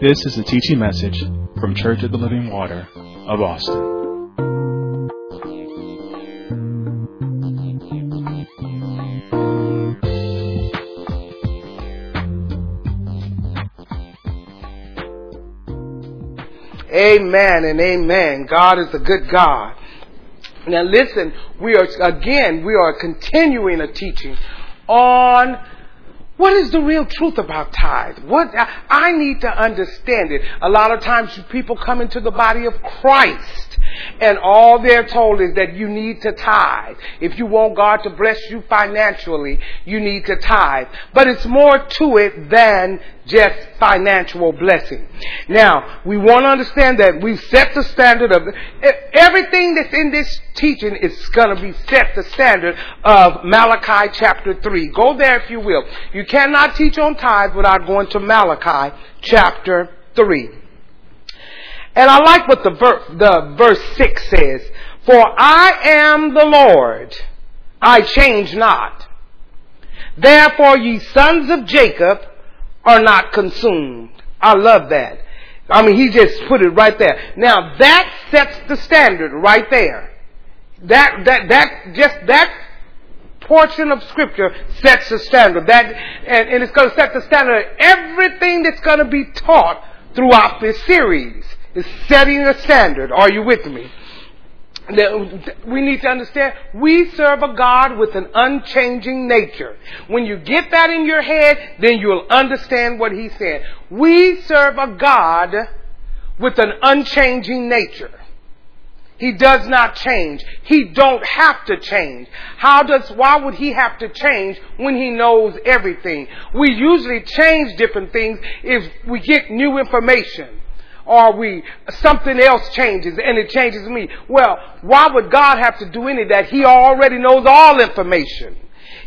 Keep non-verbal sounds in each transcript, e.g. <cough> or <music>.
This is a teaching message from Church of the Living Water of Austin. Amen and amen. God is a good God. Now listen, we are, again, we are continuing a teaching on what is the real truth about tithe? What I need to understand it. A lot of times people come into the body of Christ and all they're told is that you need to tithe. If you want God to bless you financially, you need to tithe. But it's more to it than just financial blessing. Now, we want to understand that we've set the standard of everything that's in this teaching is going to be set the standard of Malachi chapter 3. Go there if you will. You cannot teach on tithe without going to Malachi chapter 3. And I like what the, ver- the verse 6 says. For I am the Lord, I change not. Therefore ye sons of Jacob are not consumed. I love that. I mean, he just put it right there. Now that sets the standard right there. That, that, that, just that portion of scripture sets the standard. That, and, and it's going to set the standard of everything that's going to be taught throughout this series is setting a standard. Are you with me? We need to understand we serve a God with an unchanging nature. When you get that in your head, then you'll understand what he said. We serve a God with an unchanging nature. He does not change. He don't have to change. How does, why would he have to change when he knows everything? We usually change different things if we get new information or we something else changes and it changes me. Well, why would God have to do any of that? He already knows all information.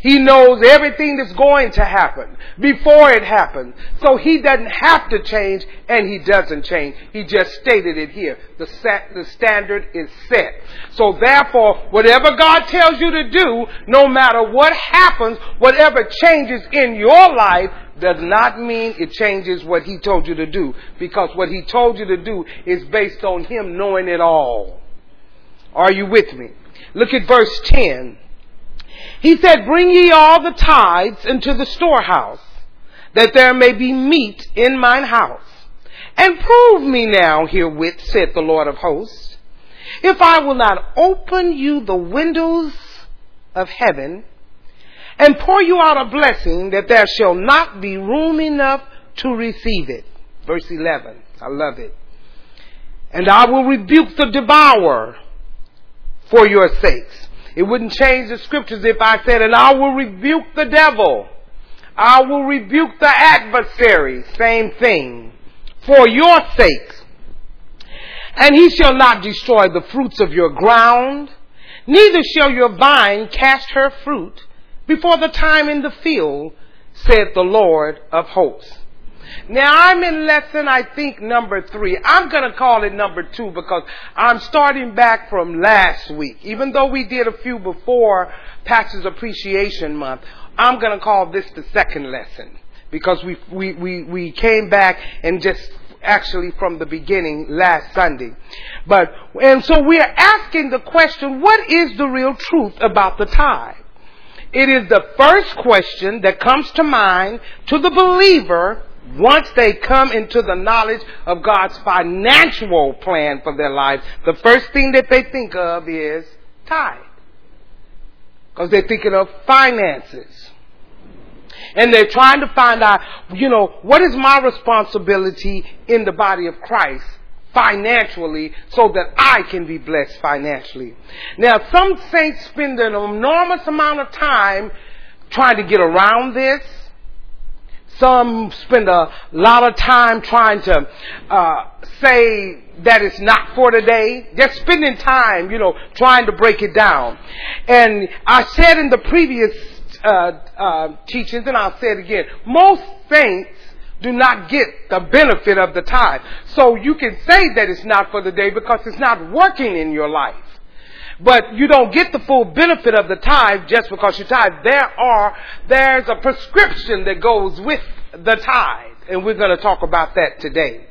He knows everything that's going to happen before it happens. So he doesn't have to change and he doesn't change. He just stated it here. The, set, the standard is set. So therefore, whatever God tells you to do, no matter what happens, whatever changes in your life, does not mean it changes what he told you to do because what he told you to do is based on him knowing it all. Are you with me? Look at verse 10. He said, Bring ye all the tithes into the storehouse, that there may be meat in mine house. And prove me now herewith, saith the Lord of hosts, if I will not open you the windows of heaven and pour you out a blessing that there shall not be room enough to receive it. Verse 11. I love it. And I will rebuke the devourer for your sakes. It wouldn't change the scriptures if I said, and I will rebuke the devil. I will rebuke the adversary. Same thing. For your sakes. And he shall not destroy the fruits of your ground, neither shall your vine cast her fruit before the time in the field, said the Lord of hosts. Now I'm in lesson, I think, number three. I'm going to call it number two because I'm starting back from last week. Even though we did a few before Pastor's Appreciation Month, I'm going to call this the second lesson because we, we, we, we came back and just actually from the beginning last Sunday. But, and so we are asking the question, what is the real truth about the tithe? It is the first question that comes to mind to the believer once they come into the knowledge of God's financial plan for their life. The first thing that they think of is tithe. Because they're thinking of finances. And they're trying to find out, you know, what is my responsibility in the body of Christ? Financially so that I can be blessed financially. Now, some saints spend an enormous amount of time trying to get around this. Some spend a lot of time trying to uh, say that it's not for today. Just spending time, you know, trying to break it down. And I said in the previous uh, uh, teachings, and I'll say it again, most saints do not get the benefit of the tithe. So you can say that it's not for the day because it's not working in your life. But you don't get the full benefit of the tithe just because you tithe. There are, there's a prescription that goes with the tithe. and we're going to talk about that today.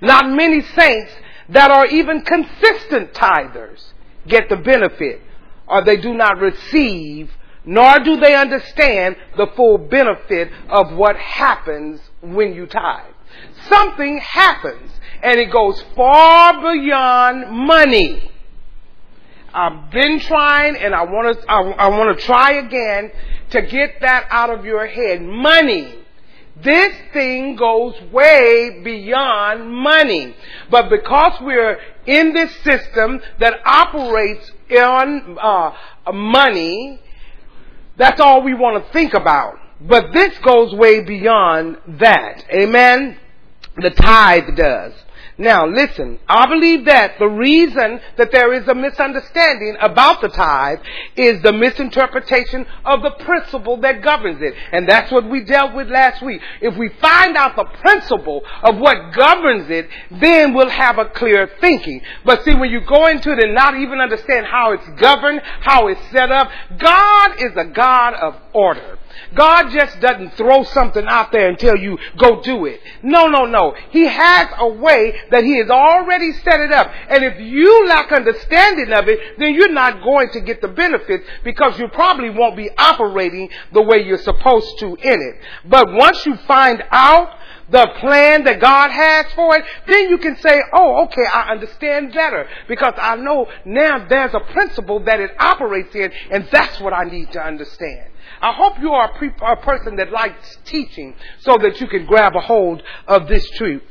Not many saints that are even consistent tithers get the benefit, or they do not receive, nor do they understand the full benefit of what happens when you tithe. Something happens, and it goes far beyond money. I've been trying and I want to, I, I want to try again to get that out of your head. Money. This thing goes way beyond money. But because we're in this system that operates on uh, money, that's all we want to think about. But this goes way beyond that. Amen? The tithe does. Now listen, I believe that the reason that there is a misunderstanding about the tithe is the misinterpretation of the principle that governs it. And that's what we dealt with last week. If we find out the principle of what governs it, then we'll have a clear thinking. But see, when you go into it and not even understand how it's governed, how it's set up, God is a God of order. God just doesn't throw something out there and tell you, go do it. No, no, no. He has a way that He has already set it up. And if you lack understanding of it, then you're not going to get the benefits because you probably won't be operating the way you're supposed to in it. But once you find out the plan that God has for it, then you can say, oh, okay, I understand better because I know now there's a principle that it operates in and that's what I need to understand. I hope you are a, pre- a, person that likes teaching so that you can grab a hold of this truth.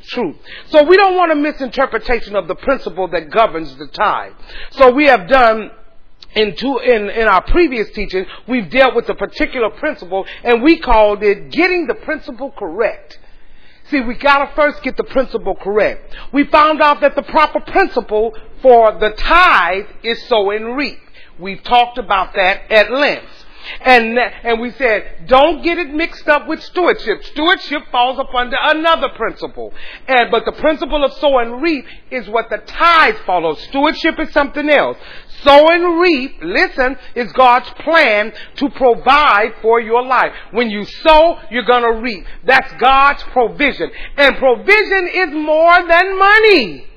So we don't want a misinterpretation of the principle that governs the tithe. So we have done in, two, in, in our previous teaching, we've dealt with a particular principle and we called it getting the principle correct. See, we gotta first get the principle correct. We found out that the proper principle for the tithe is sow and reap. We've talked about that at length. And, and we said, don't get it mixed up with stewardship. Stewardship falls up under another principle. And, but the principle of sow and reap is what the tithe follows. Stewardship is something else. Sow and reap, listen, is God's plan to provide for your life. When you sow, you're gonna reap. That's God's provision. And provision is more than money.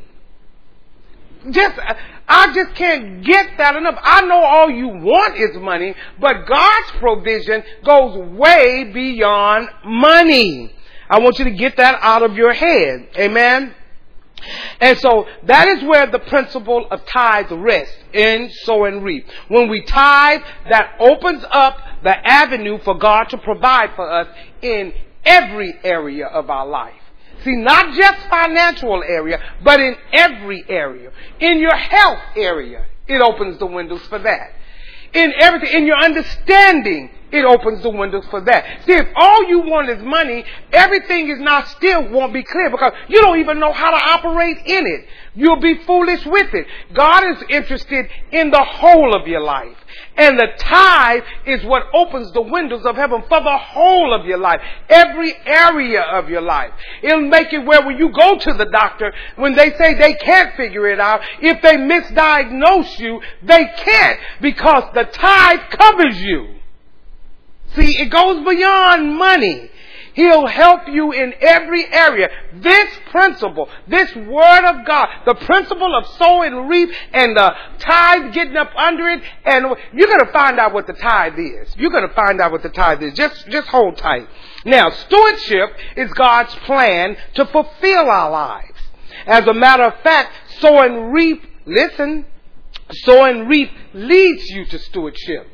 Just, I just can't get that enough. I know all you want is money, but God's provision goes way beyond money. I want you to get that out of your head. Amen. And so that is where the principle of tithe rests in sow and reap. When we tithe, that opens up the avenue for God to provide for us in every area of our life. See, not just financial area, but in every area. In your health area, it opens the windows for that. In everything, in your understanding, it opens the windows for that. See, if all you want is money, everything is not still won't be clear because you don't even know how to operate in it. You'll be foolish with it. God is interested in the whole of your life. And the tithe is what opens the windows of heaven for the whole of your life. Every area of your life. It'll make it where when you go to the doctor, when they say they can't figure it out, if they misdiagnose you, they can't because the tithe covers you. See, it goes beyond money. He'll help you in every area. This principle, this word of God, the principle of sow and reap and the tithe getting up under it, and you're gonna find out what the tithe is. You're gonna find out what the tithe is. Just, just hold tight. Now, stewardship is God's plan to fulfill our lives. As a matter of fact, sow and reap, listen, sow and reap leads you to stewardship.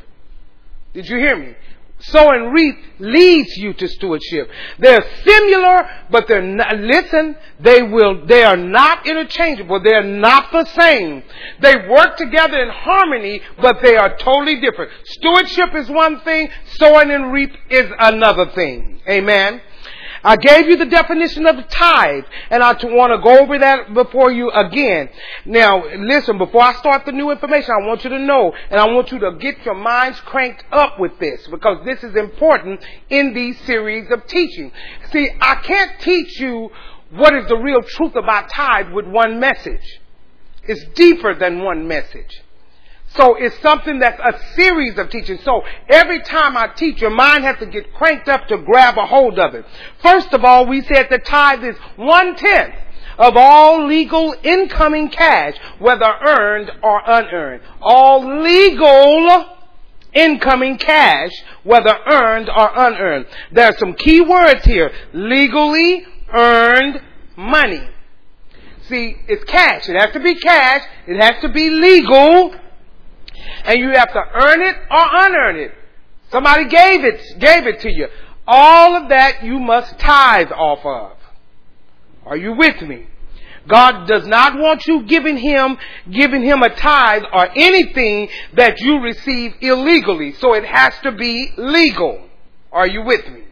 Did you hear me? Sow and reap leads you to stewardship. They're similar, but they're not, listen, they will, they are not interchangeable. They're not the same. They work together in harmony, but they are totally different. Stewardship is one thing, sowing and reap is another thing. Amen. I gave you the definition of the tithe, and I want to go over that before you again. Now, listen, before I start the new information, I want you to know, and I want you to get your minds cranked up with this, because this is important in these series of teaching. See, I can't teach you what is the real truth about tithe with one message. It's deeper than one message. So it's something that's a series of teaching. So every time I teach, your mind has to get cranked up to grab a hold of it. First of all, we said the tithe is one tenth of all legal incoming cash, whether earned or unearned. All legal incoming cash, whether earned or unearned. There are some key words here. Legally earned money. See, it's cash. It has to be cash. It has to be legal. And you have to earn it or unearn it. Somebody gave it, gave it to you. All of that you must tithe off of. Are you with me? God does not want you giving him, giving him a tithe or anything that you receive illegally. So it has to be legal. Are you with me?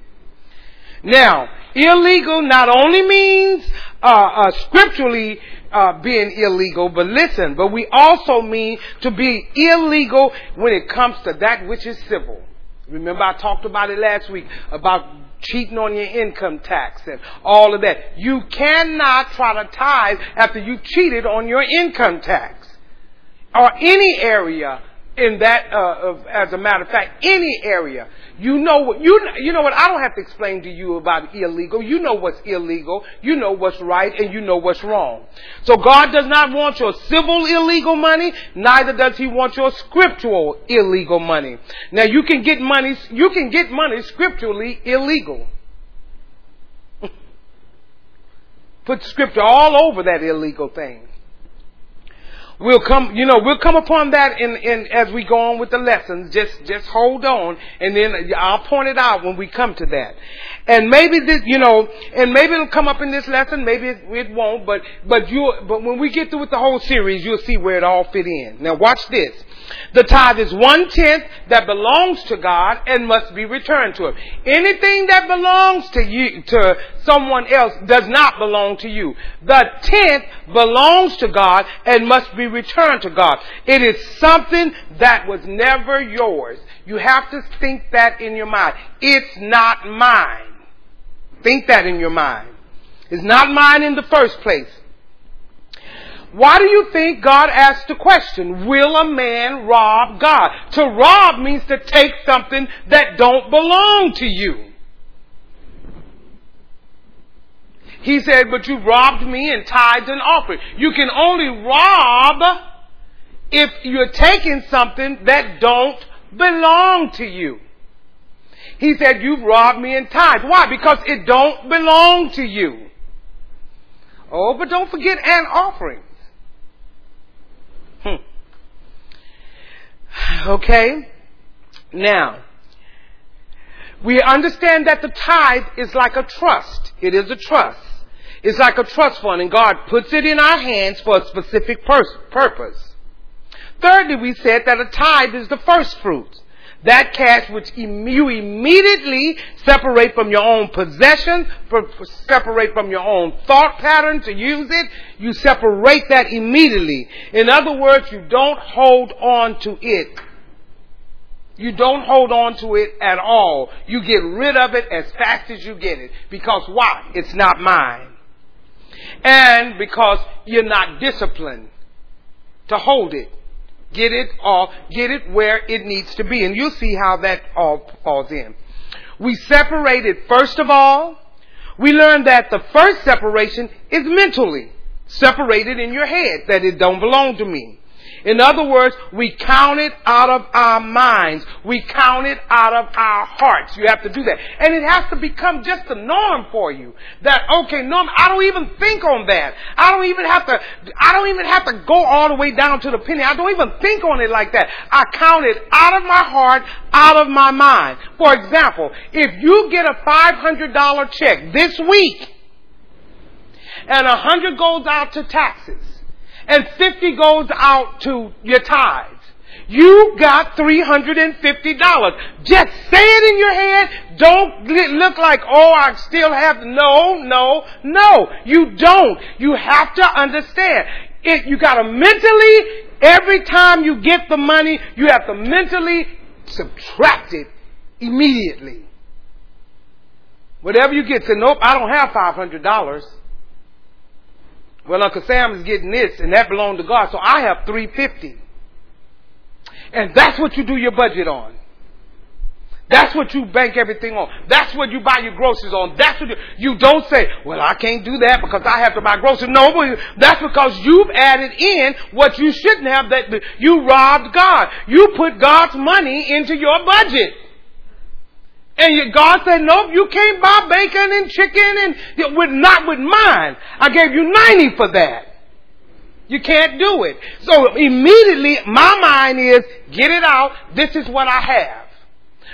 Now, illegal not only means uh, uh, scripturally uh, being illegal, but listen, but we also mean to be illegal when it comes to that which is civil. Remember I talked about it last week about cheating on your income tax and all of that. You cannot try to tithe after you cheated on your income tax or any area in that, uh, of, as a matter of fact, any area. You know what, you, you know what, I don't have to explain to you about illegal. You know what's illegal. You know what's right and you know what's wrong. So God does not want your civil illegal money, neither does He want your scriptural illegal money. Now you can get money, you can get money scripturally illegal. <laughs> Put scripture all over that illegal thing. We'll come, you know, we'll come upon that in, in, as we go on with the lessons. Just, just hold on and then I'll point it out when we come to that. And maybe this, you know, and maybe it'll come up in this lesson, maybe it, it won't, but, but you, but when we get through with the whole series, you'll see where it all fit in. Now watch this. The tithe is one tenth that belongs to God and must be returned to Him. Anything that belongs to you, to someone else does not belong to you. The tenth belongs to God and must be returned to God. It is something that was never yours. You have to think that in your mind. It's not mine. Think that in your mind. It's not mine in the first place. Why do you think God asked the question, will a man rob God? To rob means to take something that don't belong to you. He said, but you robbed me in tithes and offerings. You can only rob if you're taking something that don't belong to you. He said, you've robbed me in tithes. Why? Because it don't belong to you. Oh, but don't forget an offering. Hmm. Okay? Now, we understand that the tithe is like a trust. It is a trust. It's like a trust fund and God puts it in our hands for a specific purpose. Thirdly, we said that a tithe is the first fruits. That cash which you immediately separate from your own possession, separate from your own thought pattern to use it, you separate that immediately. In other words, you don't hold on to it. You don't hold on to it at all. You get rid of it as fast as you get it. Because why? It's not mine. And because you're not disciplined to hold it get it off, get it where it needs to be. And you'll see how that all falls in. We separated first of all. We learned that the first separation is mentally separated in your head, that it don't belong to me. In other words, we count it out of our minds. We count it out of our hearts. You have to do that. And it has to become just a norm for you. That, okay, norm, I don't even think on that. I don't even have to, I don't even have to go all the way down to the penny. I don't even think on it like that. I count it out of my heart, out of my mind. For example, if you get a $500 check this week, and a hundred goes out to taxes, and 50 goes out to your tithes. You got $350. Just say it in your head. Don't look like, oh, I still have, no, no, no. You don't. You have to understand. It, you gotta mentally, every time you get the money, you have to mentally subtract it immediately. Whatever you get, say, nope, I don't have $500. Well, Uncle Sam is getting this, and that belonged to God, so I have 350. And that's what you do your budget on. That's what you bank everything on. That's what you buy your groceries on. That's what you, you don't say, well, I can't do that because I have to buy groceries. No, that's because you've added in what you shouldn't have that you robbed God. You put God's money into your budget. And God said, nope, you can't buy bacon and chicken and with, not with mine. I gave you 90 for that. You can't do it. So immediately my mind is, get it out. This is what I have.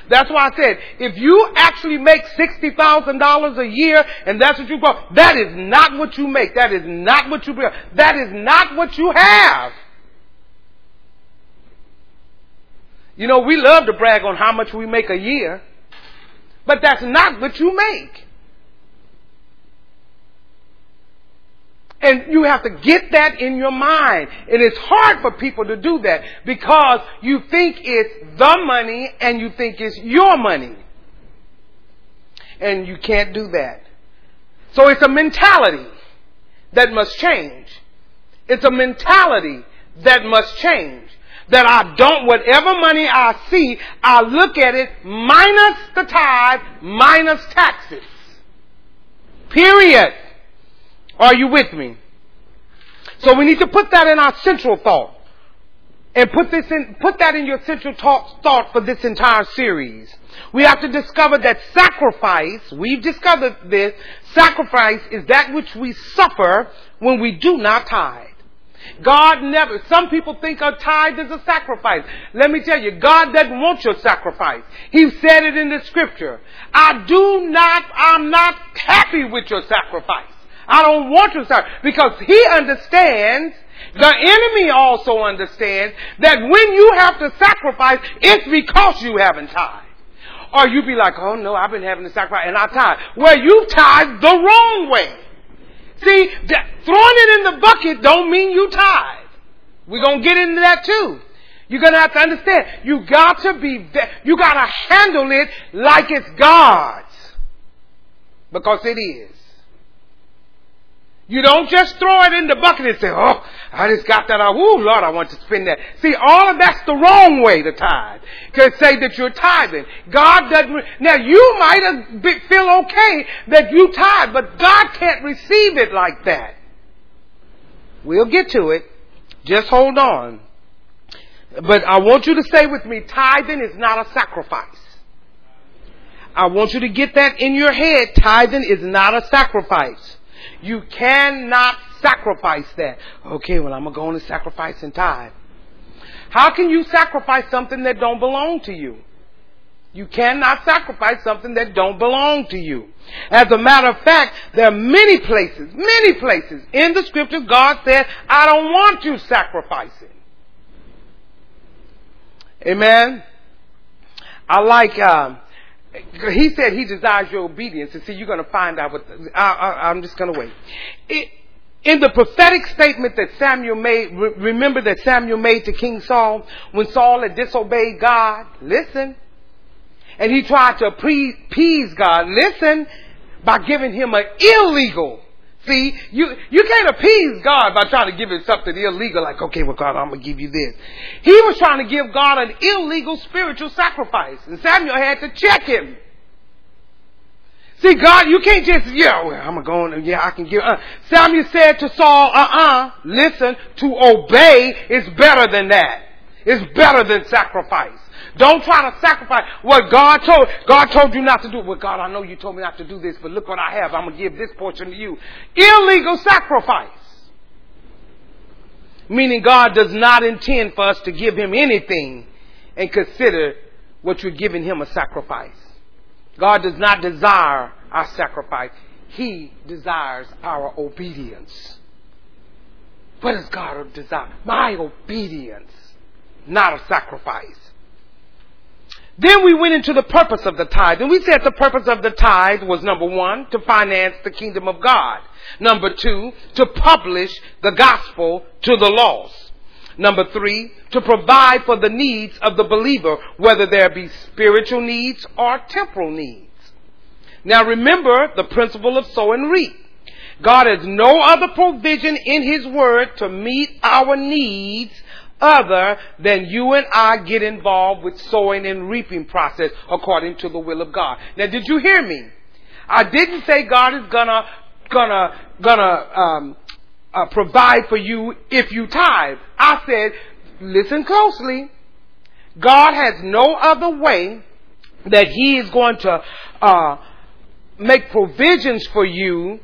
That's why I said, if you actually make $60,000 a year and that's what you grow, that is not what you make. That is not what you bring. That is not what you have. You know, we love to brag on how much we make a year. But that's not what you make. And you have to get that in your mind. And it's hard for people to do that because you think it's the money and you think it's your money. And you can't do that. So it's a mentality that must change. It's a mentality that must change that I don't, whatever money I see, I look at it minus the tithe, minus taxes. Period. Are you with me? So we need to put that in our central thought. And put this in, put that in your central thought, thought for this entire series. We have to discover that sacrifice, we've discovered this, sacrifice is that which we suffer when we do not tithe. God never, some people think a tithe is a sacrifice. Let me tell you, God doesn't want your sacrifice. He said it in the scripture. I do not, I'm not happy with your sacrifice. I don't want your sacrifice. Because He understands, the enemy also understands that when you have to sacrifice, it's because you haven't tithed. Or you be like, oh no, I've been having to sacrifice and I tithe. Well, you tithe the wrong way. See, throwing it in the bucket don't mean you tithe. We're gonna get into that too. You're gonna have to understand. You got to be, you gotta handle it like it's God's. Because it is. You don't just throw it in the bucket and say, oh, I just got that. Ooh, Lord, I want to spend that. See, all of that's the wrong way to tithe. To say that you're tithing. God doesn't, now you might feel okay that you tithe, but God can't receive it like that. We'll get to it. Just hold on. But I want you to stay with me. Tithing is not a sacrifice. I want you to get that in your head. Tithing is not a sacrifice. You cannot sacrifice that. Okay, well, I'm going to go and sacrifice and tithe. How can you sacrifice something that don't belong to you? You cannot sacrifice something that don't belong to you. As a matter of fact, there are many places, many places in the scripture God said, I don't want you sacrificing. Amen. I like um, he said he desires your obedience. And see, you're going to find out what, I, am just going to wait. It, in the prophetic statement that Samuel made, remember that Samuel made to King Saul when Saul had disobeyed God? Listen. And he tried to appease God. Listen. By giving him an illegal See, you, you can't appease God by trying to give him something illegal, like, okay, well, God, I'm going to give you this. He was trying to give God an illegal spiritual sacrifice, and Samuel had to check him. See, God, you can't just, yeah, well, I'm going to, go yeah, I can give, uh. Samuel said to Saul, uh-uh, listen, to obey is better than that. It's better than sacrifice. Don't try to sacrifice what God told. God told you not to do. Well, God, I know you told me not to do this, but look what I have. I'm going to give this portion to you. Illegal sacrifice. Meaning God does not intend for us to give him anything and consider what you're giving him a sacrifice. God does not desire our sacrifice. He desires our obedience. What does God desire? My obedience, not a sacrifice. Then we went into the purpose of the tithe. And we said the purpose of the tithe was number one, to finance the kingdom of God. Number two, to publish the gospel to the lost. Number three, to provide for the needs of the believer, whether there be spiritual needs or temporal needs. Now remember the principle of sow and reap. God has no other provision in His Word to meet our needs other than you and I get involved with sowing and reaping process according to the will of God. Now, did you hear me? I didn't say God is gonna, gonna, gonna, um, uh, provide for you if you tithe. I said, listen closely. God has no other way that He is going to uh, make provisions for you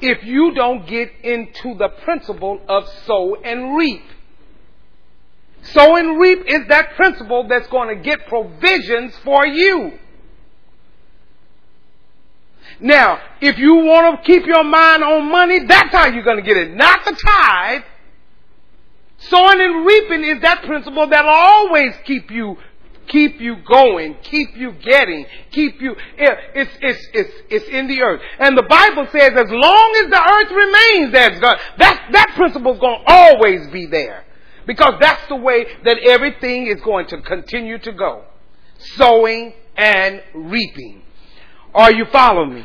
if you don't get into the principle of sow and reap. Sow and reap is that principle that's going to get provisions for you. Now, if you want to keep your mind on money, that's how you're going to get it. Not the tithe. Sowing and reaping is that principle that'll always keep you keep you going, keep you getting, keep you, eh, it's, it's, it's, it's in the earth. And the Bible says as long as the earth remains, God, that, that principle is going to always be there. Because that's the way that everything is going to continue to go. Sowing and reaping. Are you following me?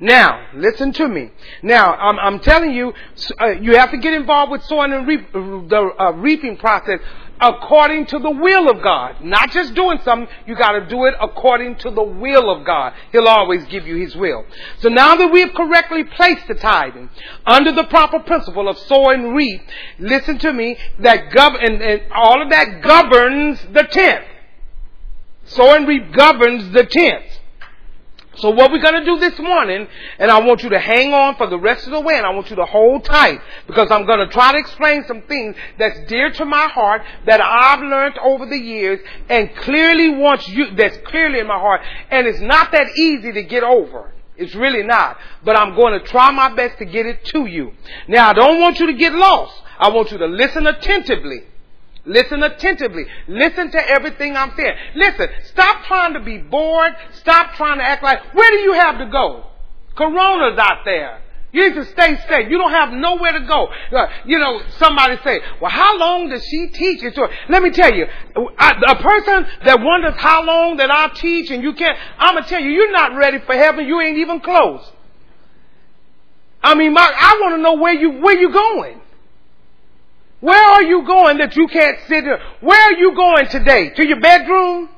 Now, listen to me. Now, I'm, I'm telling you, uh, you have to get involved with sowing and reap, the uh, reaping process according to the will of God. Not just doing something, you gotta do it according to the will of God. He'll always give you His will. So now that we have correctly placed the tithing under the proper principle of sow and reap, listen to me, that gov- and, and all of that governs the tenth. Sow and reap governs the tenth. So what we're going to do this morning, and I want you to hang on for the rest of the way, and I want you to hold tight, because I'm going to try to explain some things that's dear to my heart, that I've learned over the years, and clearly wants you, that's clearly in my heart, and it's not that easy to get over. It's really not. But I'm going to try my best to get it to you. Now, I don't want you to get lost. I want you to listen attentively. Listen attentively. Listen to everything I'm saying. Listen, stop trying to be bored. Stop trying to act like, where do you have to go? Corona's out there. You need to stay safe. You don't have nowhere to go. Uh, you know, somebody say, well, how long does she teach? It's Let me tell you, a person that wonders how long that I teach and you can't, I'm going to tell you, you're not ready for heaven. You ain't even close. I mean, my, I want to know where you, where you going. Where are you going that you can't sit here? Where are you going today? To your bedroom?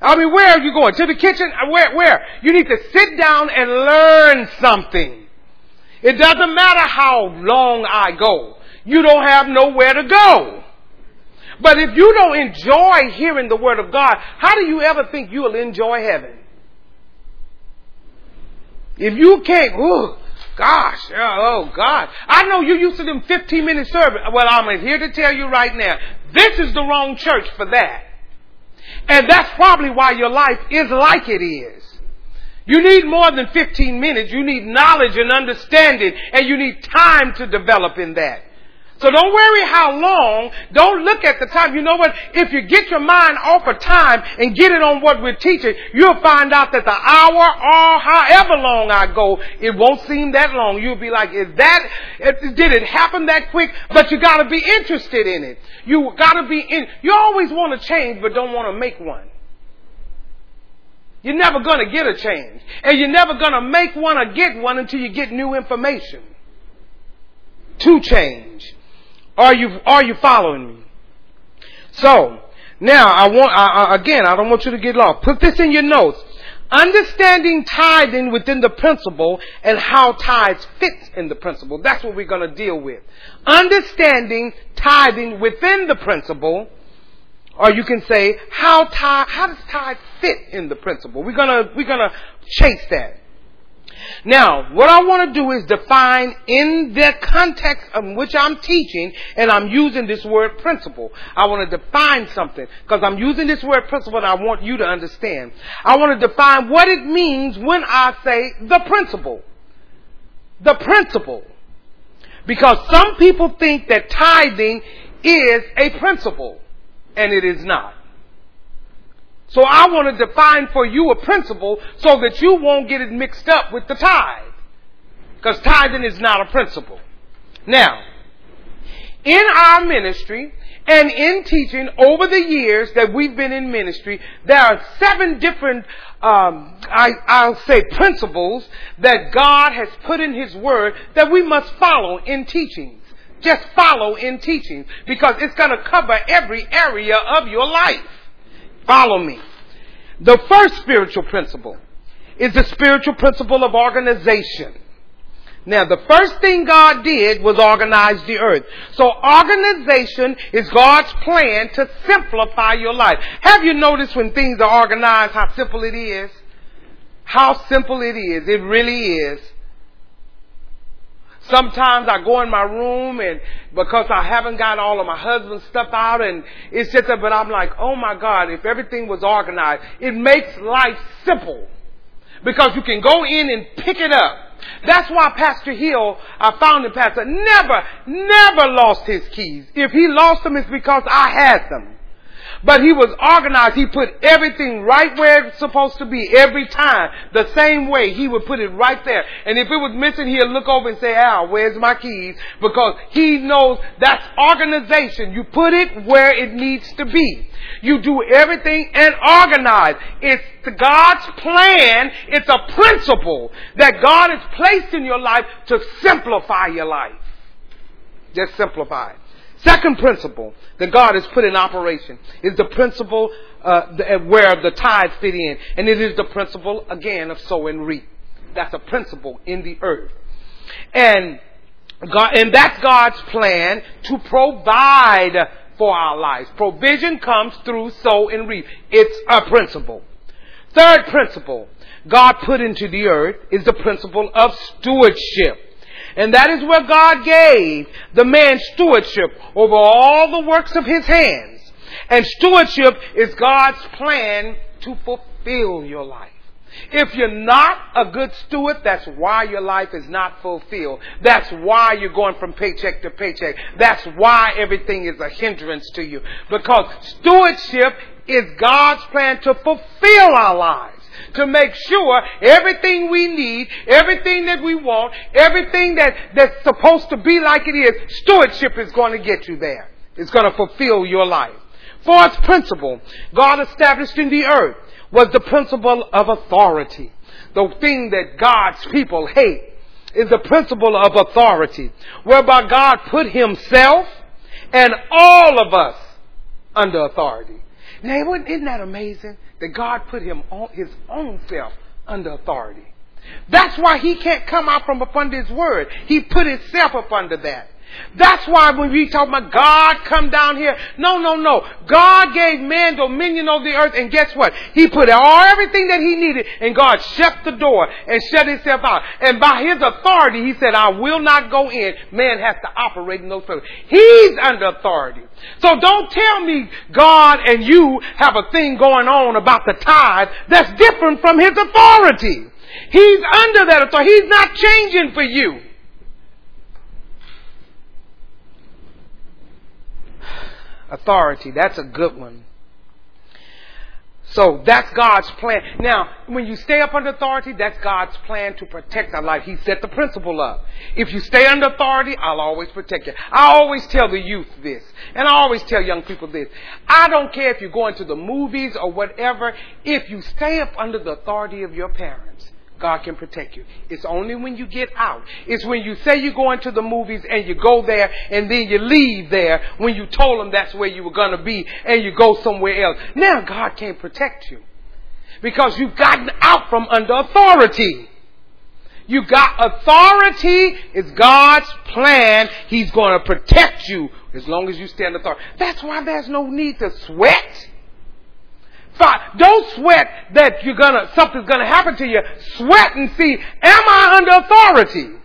I mean, where are you going? To the kitchen? Uh, where, where? You need to sit down and learn something. It doesn't matter how long I go. You don't have nowhere to go. But if you don't enjoy hearing the Word of God, how do you ever think you'll enjoy heaven? If you can't, ooh, Gosh, oh God. I know you're used to them 15 minute service. Well, I'm here to tell you right now, this is the wrong church for that. And that's probably why your life is like it is. You need more than 15 minutes. You need knowledge and understanding, and you need time to develop in that. So don't worry how long. Don't look at the time. You know what? If you get your mind off of time and get it on what we're teaching, you'll find out that the hour or however long I go, it won't seem that long. You'll be like, is that, did it happen that quick? But you gotta be interested in it. You gotta be in, you always want to change but don't want to make one. You're never gonna get a change. And you're never gonna make one or get one until you get new information to change. Are you, are you following me? So, now I want, I, I, again, I don't want you to get lost. Put this in your notes. Understanding tithing within the principle and how tithes fits in the principle. That's what we're going to deal with. Understanding tithing within the principle, or you can say how tithe, how does tithe fit in the principle? We're gonna, we're gonna chase that. Now, what I want to do is define in the context in which I'm teaching, and I'm using this word principle. I want to define something, because I'm using this word principle and I want you to understand. I want to define what it means when I say the principle. The principle. Because some people think that tithing is a principle, and it is not. So I want to define for you a principle so that you won't get it mixed up with the tithe. Because tithing is not a principle. Now, in our ministry and in teaching over the years that we've been in ministry, there are seven different, um, I, will say, principles that God has put in His Word that we must follow in teachings. just follow in teachings because it's going to cover every area of your life. Follow me. The first spiritual principle is the spiritual principle of organization. Now, the first thing God did was organize the earth. So organization is God's plan to simplify your life. Have you noticed when things are organized how simple it is? How simple it is. It really is. Sometimes I go in my room and because I haven't got all of my husband's stuff out and it's just that, but I'm like, oh my God, if everything was organized, it makes life simple. Because you can go in and pick it up. That's why Pastor Hill, our founding pastor, never, never lost his keys. If he lost them, it's because I had them. But he was organized. He put everything right where it's supposed to be every time. The same way he would put it right there. And if it was missing, he'd look over and say, Al, where's my keys? Because he knows that's organization. You put it where it needs to be. You do everything and organize. It's God's plan. It's a principle that God has placed in your life to simplify your life. Just simplify it. Second principle that God has put in operation is the principle uh, uh, where the tithes fit in, and it is the principle again of sow and reap. That's a principle in the earth, and God, and that's God's plan to provide for our lives. Provision comes through sow and reap. It's a principle. Third principle God put into the earth is the principle of stewardship. And that is where God gave the man stewardship over all the works of his hands. And stewardship is God's plan to fulfill your life. If you're not a good steward, that's why your life is not fulfilled. That's why you're going from paycheck to paycheck. That's why everything is a hindrance to you. Because stewardship is God's plan to fulfill our lives to make sure everything we need, everything that we want, everything that, that's supposed to be like it is, stewardship is going to get you there. It's going to fulfill your life. Fourth principle God established in the earth was the principle of authority. The thing that God's people hate is the principle of authority, whereby God put Himself and all of us under authority. Now, isn't that amazing? That God put him on his own self under authority. That's why he can't come out from up under his word. He put himself up under that. That's why when we talk about God come down here, no, no, no. God gave man dominion over the earth, and guess what? He put all everything that he needed, and God shut the door and shut himself out. And by his authority, he said, I will not go in. Man has to operate in those places. He's under authority. So don't tell me God and you have a thing going on about the tithe that's different from his authority. He's under that authority. He's not changing for you. Authority. That's a good one. So that's God's plan. Now, when you stay up under authority, that's God's plan to protect our life. He set the principle up. If you stay under authority, I'll always protect you. I always tell the youth this, and I always tell young people this. I don't care if you're going to the movies or whatever, if you stay up under the authority of your parents, God can protect you. It's only when you get out. It's when you say you're going to the movies and you go there and then you leave there when you told them that's where you were going to be and you go somewhere else. Now God can't protect you because you've gotten out from under authority. You got authority. It's God's plan. He's going to protect you as long as you stand authority. That's why there's no need to sweat. Don't sweat that you're gonna, something's gonna happen to you. Sweat and see, am I under authority?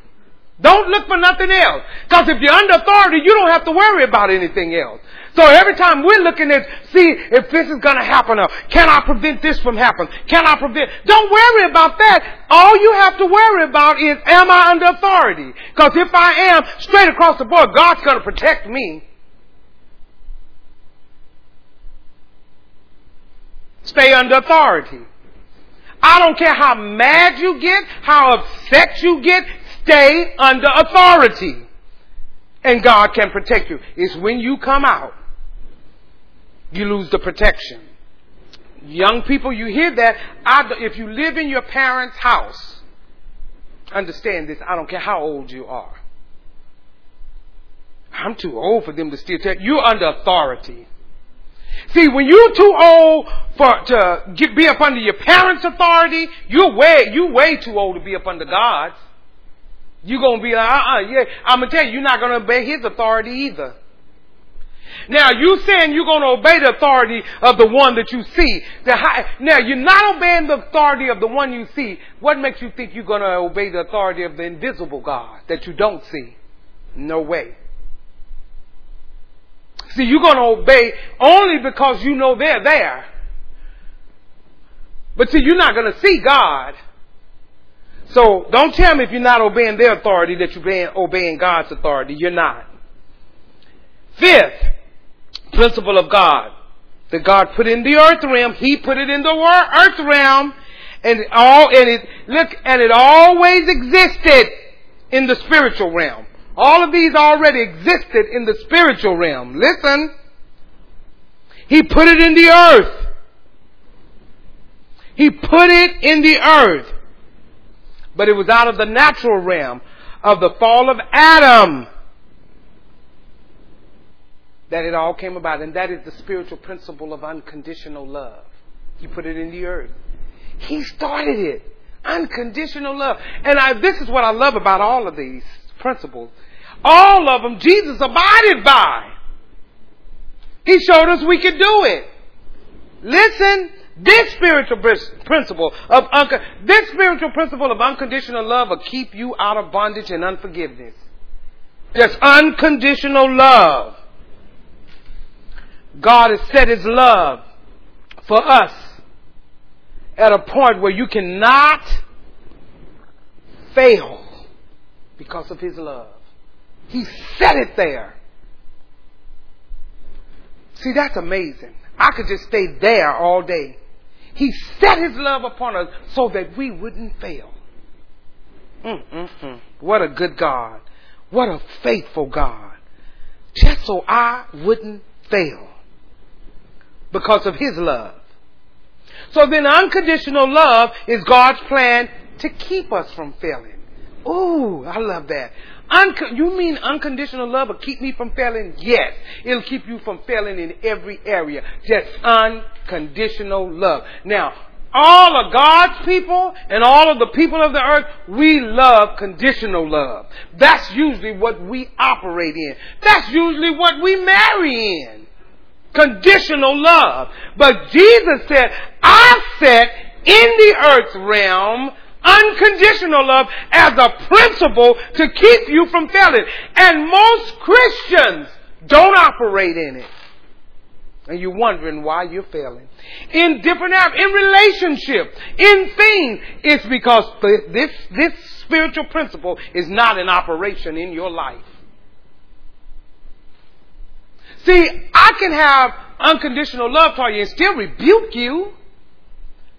Don't look for nothing else. Because if you're under authority, you don't have to worry about anything else. So every time we're looking at, see if this is to happen or can I prevent this from happening? Can I prevent? Don't worry about that. All you have to worry about is, am I under authority? Because if I am, straight across the board, God's to protect me. Stay under authority. I don't care how mad you get, how upset you get, stay under authority. And God can protect you. It's when you come out, you lose the protection. Young people, you hear that. I, if you live in your parents' house, understand this. I don't care how old you are. I'm too old for them to still tell. You're under authority. See, when you're too old for to get, be up under your parents' authority, you're way you way too old to be up under God's. You're gonna be like, uh-uh, yeah. I'm gonna tell you, you're not gonna obey His authority either. Now you saying you're gonna obey the authority of the one that you see. High, now you're not obeying the authority of the one you see. What makes you think you're gonna obey the authority of the invisible God that you don't see? No way. See, you're going to obey only because you know they're there. But see, you're not going to see God. So don't tell me if you're not obeying their authority that you're obeying God's authority. You're not. Fifth principle of God that God put in the earth realm. He put it in the earth realm, and all and it look and it always existed in the spiritual realm. All of these already existed in the spiritual realm. Listen. He put it in the earth. He put it in the earth. But it was out of the natural realm of the fall of Adam that it all came about. And that is the spiritual principle of unconditional love. He put it in the earth. He started it. Unconditional love. And I, this is what I love about all of these principles. All of them Jesus abided by. He showed us we could do it. Listen, this spiritual principle of this spiritual principle of unconditional love will keep you out of bondage and unforgiveness. Just unconditional love. God has set His love for us at a point where you cannot fail because of His love. He set it there. See, that's amazing. I could just stay there all day. He set his love upon us so that we wouldn't fail. Mm-mm-mm. What a good God. What a faithful God. Just so I wouldn't fail because of his love. So then unconditional love is God's plan to keep us from failing. Ooh, I love that. Unco- you mean unconditional love will keep me from failing? Yes. It'll keep you from failing in every area. Just unconditional love. Now, all of God's people and all of the people of the earth, we love conditional love. That's usually what we operate in. That's usually what we marry in. Conditional love. But Jesus said, I set in the earth realm unconditional love as a principle to keep you from failing. And most Christians don't operate in it. And you're wondering why you're failing. In different areas, in relationship, in things, it's because this, this spiritual principle is not in operation in your life. See, I can have unconditional love for you and still rebuke you.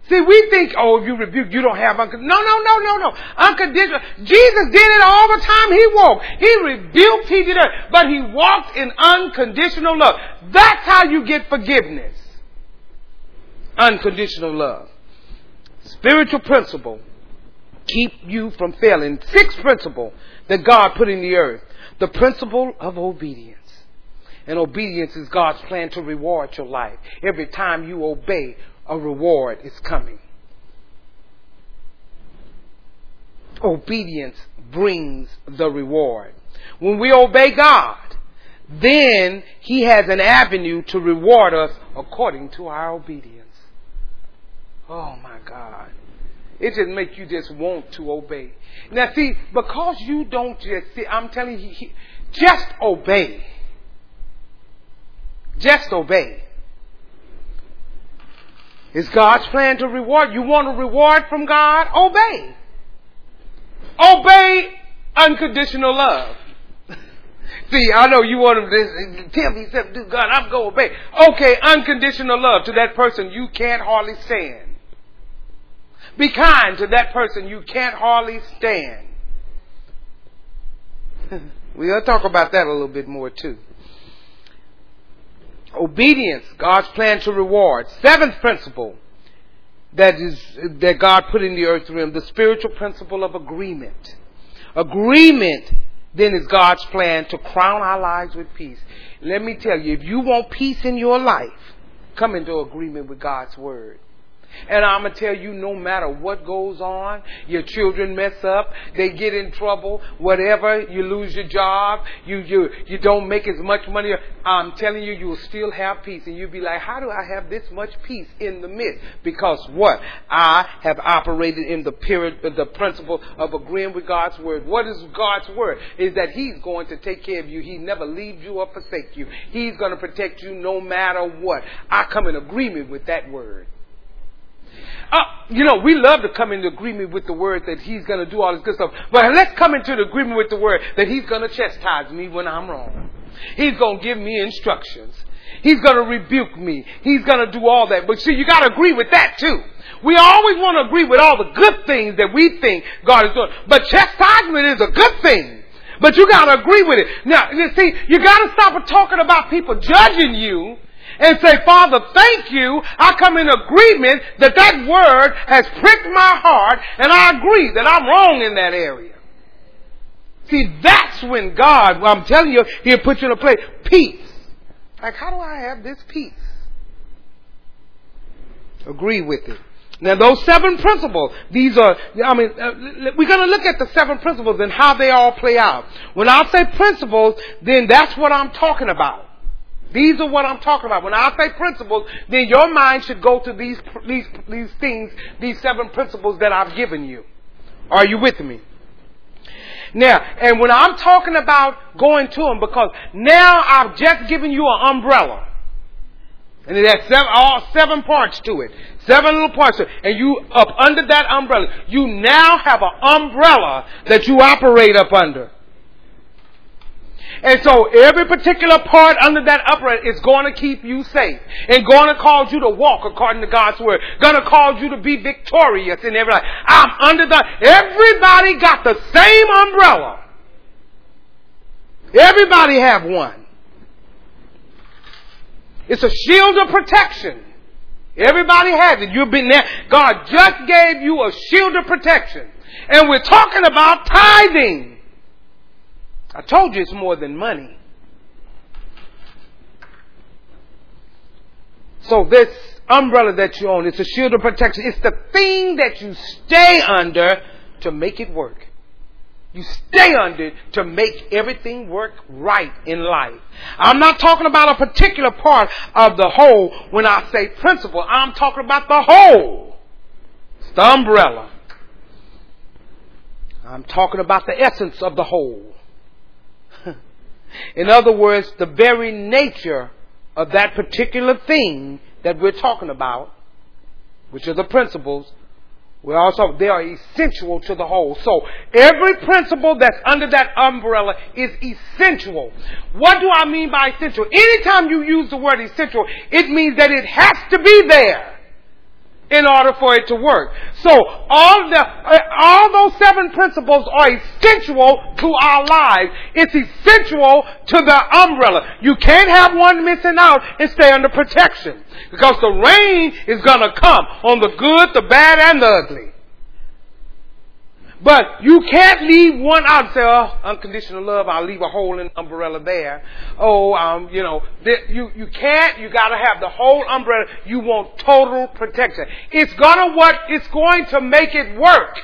See, we think, oh, if you rebuke, you don't have unconditional. No, no, no, no, no. Unconditional. Jesus did it all the time he walked. He rebuked, he did it. But he walked in unconditional love. That's how you get forgiveness. Unconditional love. Spiritual principle. Keep you from failing. Sixth principle that God put in the earth. The principle of obedience. And obedience is God's plan to reward your life. Every time you obey, a reward is coming. Obedience brings the reward. When we obey God, then He has an avenue to reward us according to our obedience. Oh my God. It just makes you just want to obey. Now see, because you don't just see, I'm telling you, just obey. Just obey. It's God's plan to reward. You want a reward from God? Obey. Obey unconditional love. <laughs> See, I know you want to tell me something, do God, I'm going to obey. Okay, unconditional love to that person you can't hardly stand. Be kind to that person you can't hardly stand. <laughs> we'll talk about that a little bit more too. Obedience, God's plan to reward. Seventh principle that is that God put in the earth realm, the spiritual principle of agreement. Agreement then is God's plan to crown our lives with peace. Let me tell you, if you want peace in your life, come into agreement with God's word. And I'm going to tell you, no matter what goes on, your children mess up, they get in trouble, whatever, you lose your job, you, you, you don't make as much money. I'm telling you, you will still have peace. And you'll be like, how do I have this much peace in the midst? Because what? I have operated in the period, the principle of agreeing with God's word. What is God's word? Is that He's going to take care of you. He never leaves you or forsake you. He's going to protect you no matter what. I come in agreement with that word. Uh, you know, we love to come into agreement with the word that he's going to do all this good stuff. But let's come into agreement with the word that he's going to chastise me when I'm wrong. He's going to give me instructions. He's going to rebuke me. He's going to do all that. But see, you got to agree with that too. We always want to agree with all the good things that we think God is doing. But chastisement is a good thing. But you got to agree with it. Now, you see, you got to stop talking about people judging you and say, Father, thank you. I come in agreement that that word has pricked my heart and I agree that I'm wrong in that area. See, that's when God, well, I'm telling you, He'll put you in a place, peace. Like, how do I have this peace? Agree with it. Now, those seven principles, these are, I mean, uh, we're going to look at the seven principles and how they all play out. When I say principles, then that's what I'm talking about. These are what I'm talking about. When I say principles, then your mind should go to these, these, these things, these seven principles that I've given you. Are you with me? Now, and when I'm talking about going to them, because now I've just given you an umbrella. And it has seven, all seven parts to it. Seven little parts to it. And you, up under that umbrella, you now have an umbrella that you operate up under. And so every particular part under that upright is going to keep you safe and going to cause you to walk according to God's word. Going to cause you to be victorious in every life. I'm under the, everybody got the same umbrella. Everybody have one. It's a shield of protection. Everybody has it. You've been there. God just gave you a shield of protection. And we're talking about tithing. I told you it's more than money. So this umbrella that you own, it's a shield of protection. It's the thing that you stay under to make it work. You stay under it to make everything work right in life. I'm not talking about a particular part of the whole when I say principle. I'm talking about the whole. It's the umbrella. I'm talking about the essence of the whole. In other words, the very nature of that particular thing that we're talking about, which are the principles, we also they are essential to the whole. So every principle that's under that umbrella is essential. What do I mean by essential? Anytime you use the word essential, it means that it has to be there in order for it to work. So all the uh, all those seven principles are essential to our lives. It's essential to the umbrella. You can't have one missing out and stay under protection because the rain is going to come on the good, the bad, and the ugly. But you can't leave one out and say, oh, unconditional love, I'll leave a hole in the umbrella there. Oh, um, you know, you, you can't, you gotta have the whole umbrella. You want total protection. It's gonna what, it's going to make it work.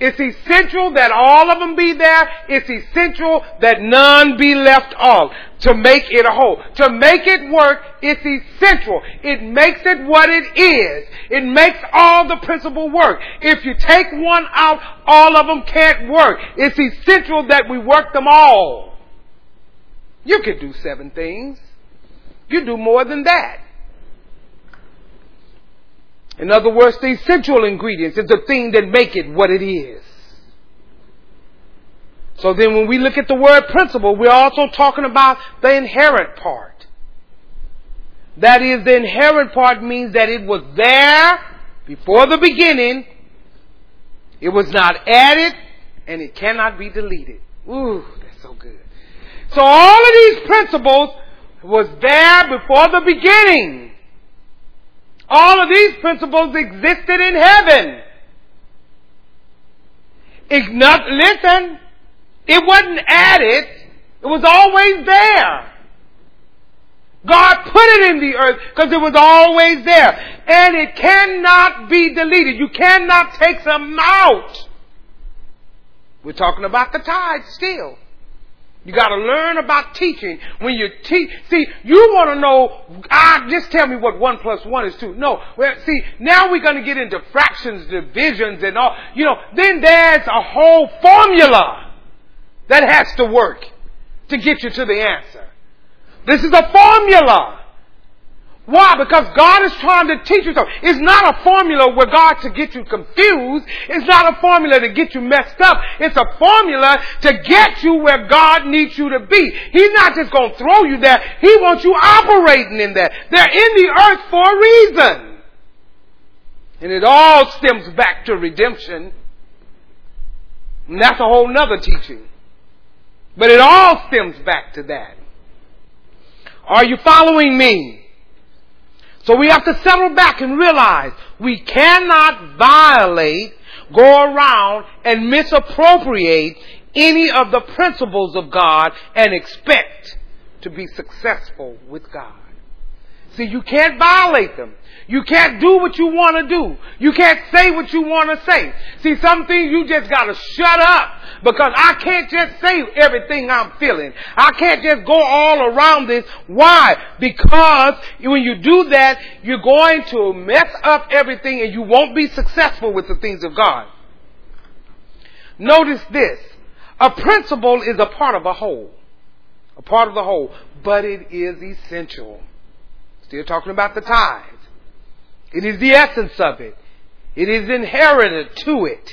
It's essential that all of them be there. It's essential that none be left off to make it a whole. To make it work, it's essential. It makes it what it is. It makes all the principle work. If you take one out, all of them can't work. It's essential that we work them all. You can do seven things. You do more than that. In other words, the essential ingredients is the thing that make it what it is. So then when we look at the word principle, we're also talking about the inherent part. That is, the inherent part means that it was there before the beginning. It was not added and it cannot be deleted. Ooh, that's so good. So all of these principles was there before the beginning. All of these principles existed in heaven. Not, listen, it wasn't added. It was always there. God put it in the earth because it was always there. And it cannot be deleted. You cannot take some out. We're talking about the tithe still. You got to learn about teaching. When you teach, see, you want to know. Ah, just tell me what one plus one is two. No, well, see, now we're going to get into fractions, divisions, and all. You know, then there's a whole formula that has to work to get you to the answer. This is a formula. Why? Because God is trying to teach you something. It's not a formula where God to get you confused. It's not a formula to get you messed up. It's a formula to get you where God needs you to be. He's not just going to throw you there. He wants you operating in there. They're in the earth for a reason. And it all stems back to redemption. And that's a whole nother teaching. But it all stems back to that. Are you following me? So we have to settle back and realize we cannot violate, go around and misappropriate any of the principles of God and expect to be successful with God. See, you can't violate them. You can't do what you want to do. You can't say what you want to say. See, some things you just got to shut up because I can't just say everything I'm feeling. I can't just go all around this. Why? Because when you do that, you're going to mess up everything and you won't be successful with the things of God. Notice this. A principle is a part of a whole. A part of the whole. But it is essential. Still talking about the tithe. It is the essence of it. It is inherited to it.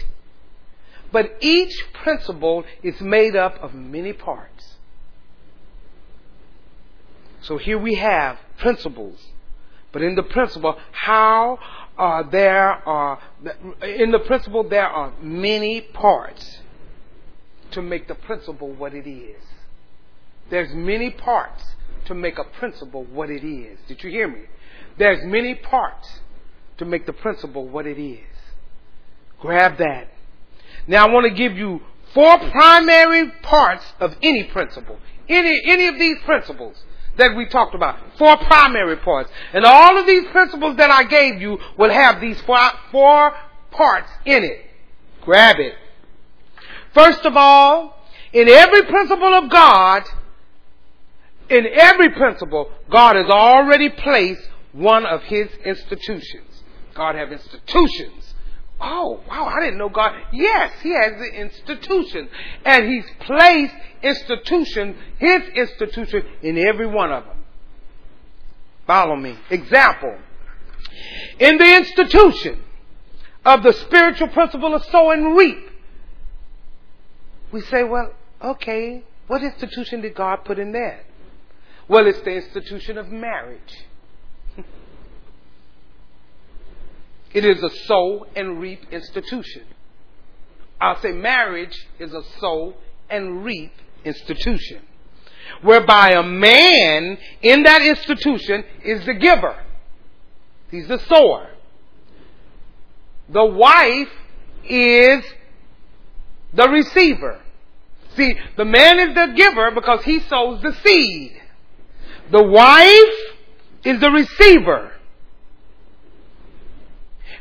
But each principle is made up of many parts. So here we have principles. But in the principle, how uh, there are, in the principle, there are many parts to make the principle what it is. There's many parts to make a principle what it is. Did you hear me? There's many parts to make the principle what it is. Grab that. Now I want to give you four primary parts of any principle. Any, any of these principles that we talked about. Four primary parts. And all of these principles that I gave you will have these four, four parts in it. Grab it. First of all, in every principle of God, in every principle, God has already placed one of His institutions. God have institutions. Oh, wow, I didn't know God. Yes, He has the institution. And He's placed institution, His institution, in every one of them. Follow me. Example. In the institution of the spiritual principle of sow and reap, we say, well, okay, what institution did God put in there? Well, it's the institution of marriage. It is a sow and reap institution. I'll say marriage is a sow and reap institution. Whereby a man in that institution is the giver. He's the sower. The wife is the receiver. See, the man is the giver because he sows the seed. The wife is the receiver.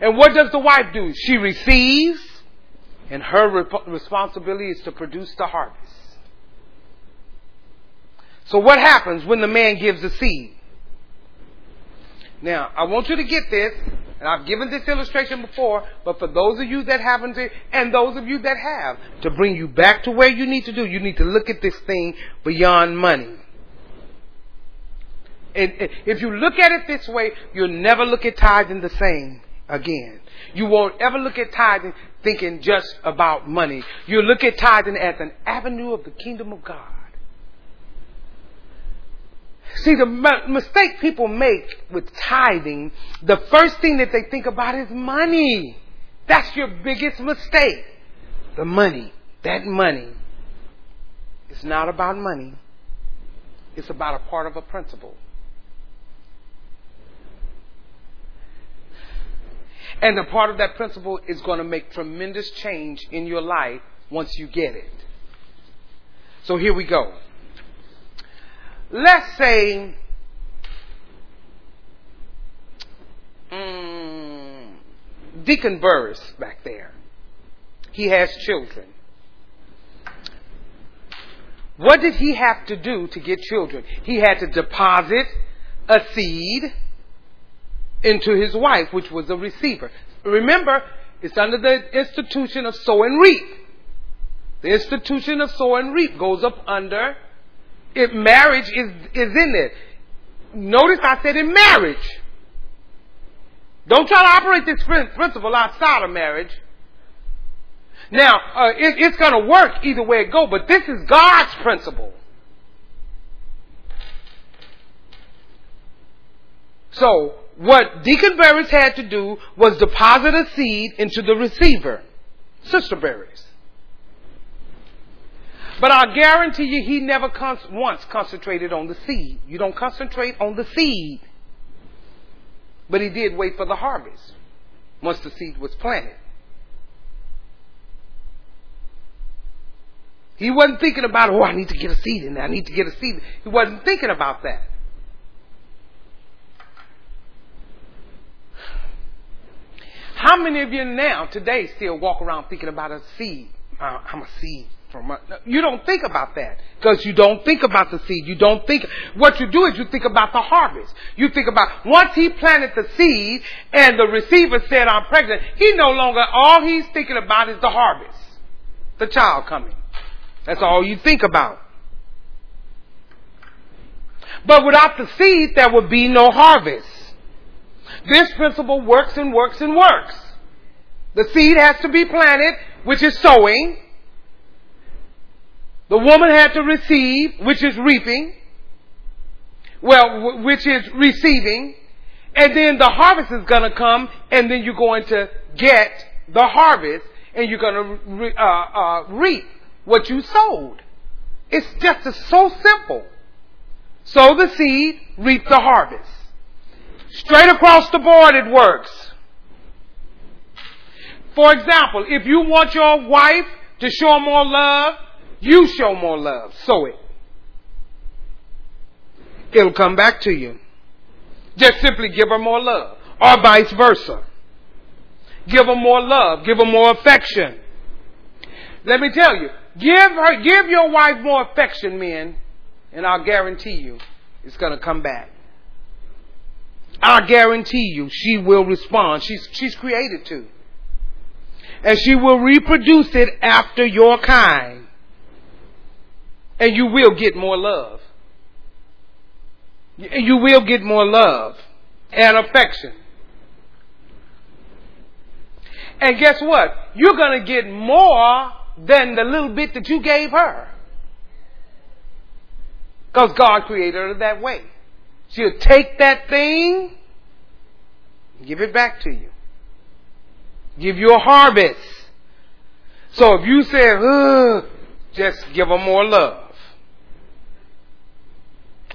And what does the wife do? She receives, and her rep- responsibility is to produce the harvest. So what happens when the man gives the seed? Now, I want you to get this, and I've given this illustration before, but for those of you that haven't, and those of you that have, to bring you back to where you need to do, you need to look at this thing beyond money. And if you look at it this way, you'll never look at tithing the same again. You won't ever look at tithing thinking just about money. You look at tithing as an avenue of the kingdom of God. See, the mistake people make with tithing, the first thing that they think about is money. That's your biggest mistake. The money. That money. It's not about money. It's about a part of a principle. And a part of that principle is going to make tremendous change in your life once you get it. So here we go. Let's say, mm, Deacon Burris back there, he has children. What did he have to do to get children? He had to deposit a seed into his wife, which was a receiver. Remember, it's under the institution of sow and reap. The institution of sow and reap goes up under if marriage is is in it. Notice I said in marriage. Don't try to operate this principle outside of marriage. Now, uh, it, it's going to work either way it go, but this is God's principle. So, what Deacon Burris had to do was deposit a seed into the receiver, Sister Burris. But I guarantee you, he never once concentrated on the seed. You don't concentrate on the seed. But he did wait for the harvest once the seed was planted. He wasn't thinking about, oh, I need to get a seed in there. I need to get a seed. He wasn't thinking about that. How many of you now, today, still walk around thinking about a seed? Uh, I'm a seed from. A, you don't think about that because you don't think about the seed. You don't think. What you do is you think about the harvest. You think about once he planted the seed and the receiver said, "I'm pregnant." He no longer all he's thinking about is the harvest, the child coming. That's all you think about. But without the seed, there would be no harvest. This principle works and works and works. The seed has to be planted, which is sowing. The woman had to receive, which is reaping. Well, which is receiving. And then the harvest is going to come, and then you're going to get the harvest, and you're going to re, uh, uh, reap what you sowed. It's just so simple. Sow the seed, reap the harvest. Straight across the board it works. For example, if you want your wife to show more love, you show more love. Sow it. It'll come back to you. Just simply give her more love. Or vice versa. Give her more love. Give her more affection. Let me tell you, give her, give your wife more affection, men, and I'll guarantee you it's gonna come back. I guarantee you she will respond. She's, she's created to. And she will reproduce it after your kind. And you will get more love. You will get more love and affection. And guess what? You're going to get more than the little bit that you gave her. Because God created her that way. She'll take that thing, give it back to you. Give you a harvest. So if you say, Ugh, just give her more love.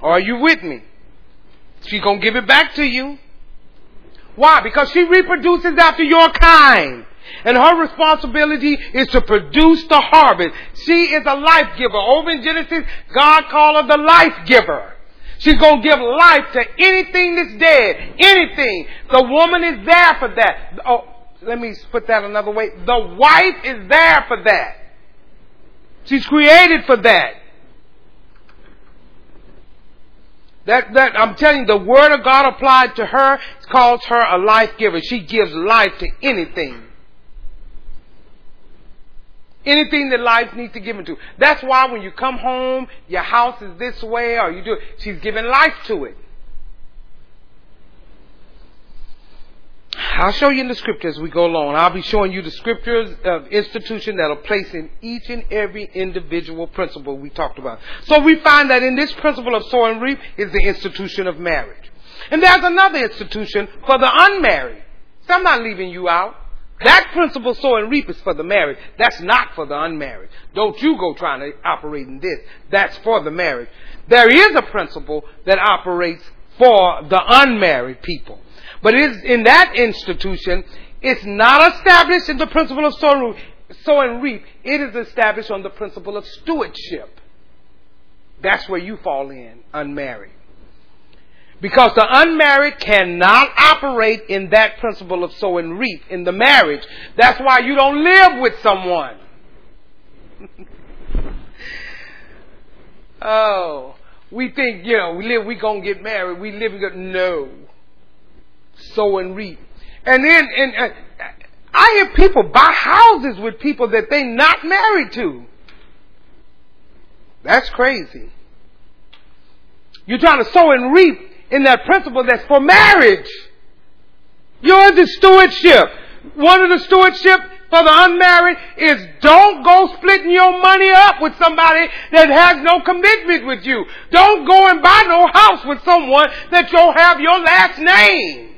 Are you with me? She's gonna give it back to you. Why? Because she reproduces after your kind. And her responsibility is to produce the harvest. She is a life giver. Over in Genesis, God called her the life giver. She's going to give life to anything that's dead. Anything. The woman is there for that. Oh, Let me put that another way. The wife is there for that. She's created for that. That, that, I'm telling you, the word of God applied to her calls her a life giver. She gives life to anything. Anything that life needs to give into. That's why when you come home, your house is this way, or you do, it, she's giving life to it. I'll show you in the scriptures as we go along. I'll be showing you the scriptures of institution that are placed in each and every individual principle we talked about. So we find that in this principle of sow and reap is the institution of marriage. And there's another institution for the unmarried. So I'm not leaving you out. That principle, sow and reap, is for the married. That's not for the unmarried. Don't you go trying to operate in this. That's for the married. There is a principle that operates for the unmarried people. But it is in that institution, It's not established in the principle of sow and reap. It is established on the principle of stewardship. That's where you fall in, unmarried. Because the unmarried cannot operate in that principle of sow and reap in the marriage. That's why you don't live with someone. <laughs> oh, we think, you know, we live, we gonna get married, we live, no. Sow and reap. And then, and, uh, I hear people buy houses with people that they're not married to. That's crazy. You're trying to sow and reap in that principle that's for marriage. You're the stewardship. One of the stewardship for the unmarried is don't go splitting your money up with somebody that has no commitment with you. Don't go and buy no house with someone that you'll have your last name.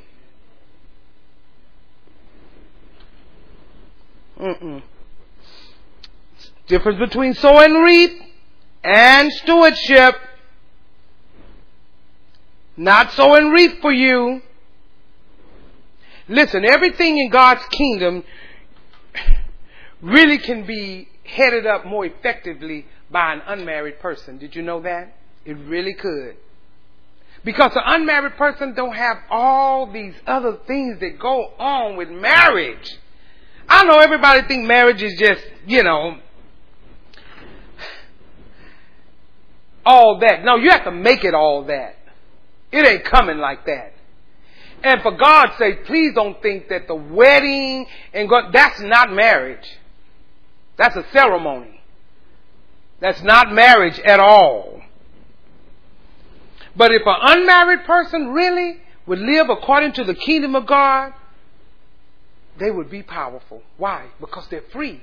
Difference between sow and reap and stewardship. Not sow and reap for you. Listen, everything in God's kingdom really can be headed up more effectively by an unmarried person. Did you know that? It really could. Because an unmarried person don't have all these other things that go on with marriage. I know everybody think marriage is just, you know, all that. No, you have to make it all that. It ain't coming like that. And for God's sake, please don't think that the wedding and God, that's not marriage. That's a ceremony. That's not marriage at all. But if an unmarried person really would live according to the kingdom of God, they would be powerful. Why? Because they're free.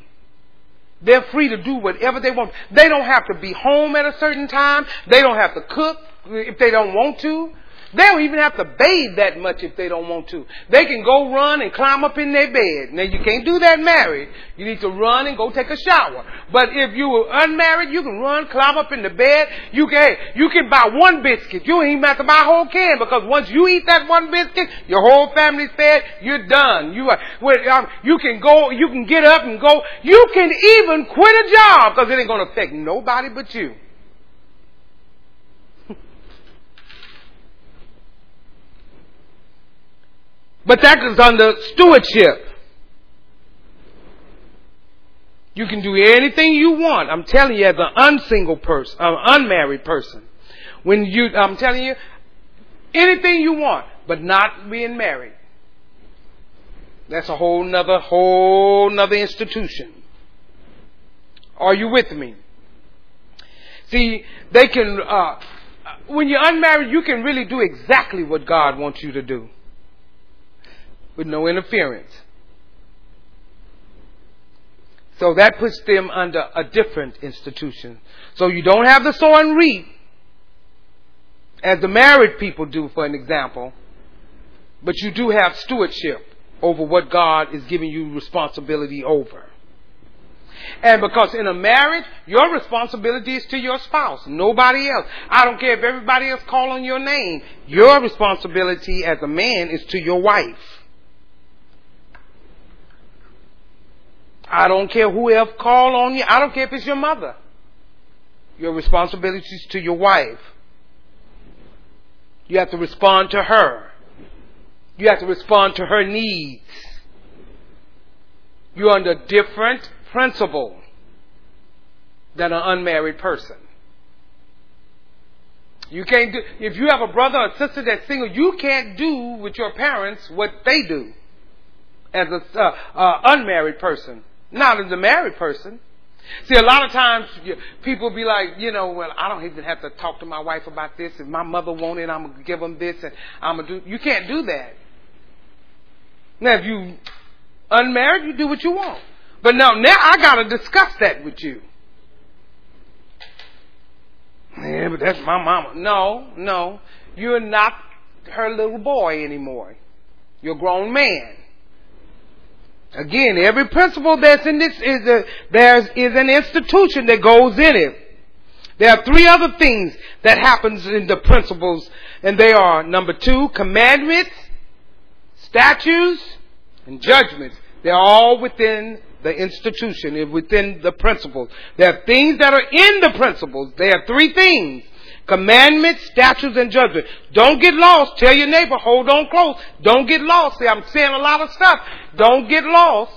They're free to do whatever they want. They don't have to be home at a certain time. They don't have to cook if they don't want to. They don't even have to bathe that much if they don't want to. They can go run and climb up in their bed. Now you can't do that married. You need to run and go take a shower. But if you were unmarried, you can run, climb up in the bed. You can you can buy one biscuit. You ain't even have to buy a whole can because once you eat that one biscuit, your whole family's fed. You're done. You are. Um, you can go. You can get up and go. You can even quit a job because it ain't going to affect nobody but you. But that is under stewardship. You can do anything you want. I'm telling you, as an unsingle person, an unmarried person, when you, I'm telling you, anything you want, but not being married. That's a whole nother, whole nother institution. Are you with me? See, they can, uh, when you're unmarried, you can really do exactly what God wants you to do with no interference. So that puts them under a different institution. So you don't have the sow and reap as the married people do, for an example, but you do have stewardship over what God is giving you responsibility over. And because in a marriage, your responsibility is to your spouse, nobody else. I don't care if everybody else call on your name. Your responsibility as a man is to your wife. I don't care who else call on you. I don't care if it's your mother. Your responsibilities to your wife. You have to respond to her. You have to respond to her needs. You're under different principle than an unmarried person. You can't do, if you have a brother or sister that's single, you can't do with your parents what they do as an uh, uh, unmarried person. Not as a married person. See, a lot of times people be like, you know, well, I don't even have to talk to my wife about this. If my mother wanted, I'm gonna give them this, and I'm gonna do. You can't do that. Now, if you unmarried, you do what you want. But now, now I gotta discuss that with you. Yeah, but that's my mama. No, no, you're not her little boy anymore. You're a grown man. Again, every principle that's in this is a, there's is an institution that goes in it. There are three other things that happens in the principles, and they are number two, commandments, statutes, and judgments. They're all within the institution within the principles. There are things that are in the principles. There are three things. Commandments, statutes, and judgments. Don't get lost. Tell your neighbor, hold on close. Don't get lost. See, I'm saying a lot of stuff. Don't get lost.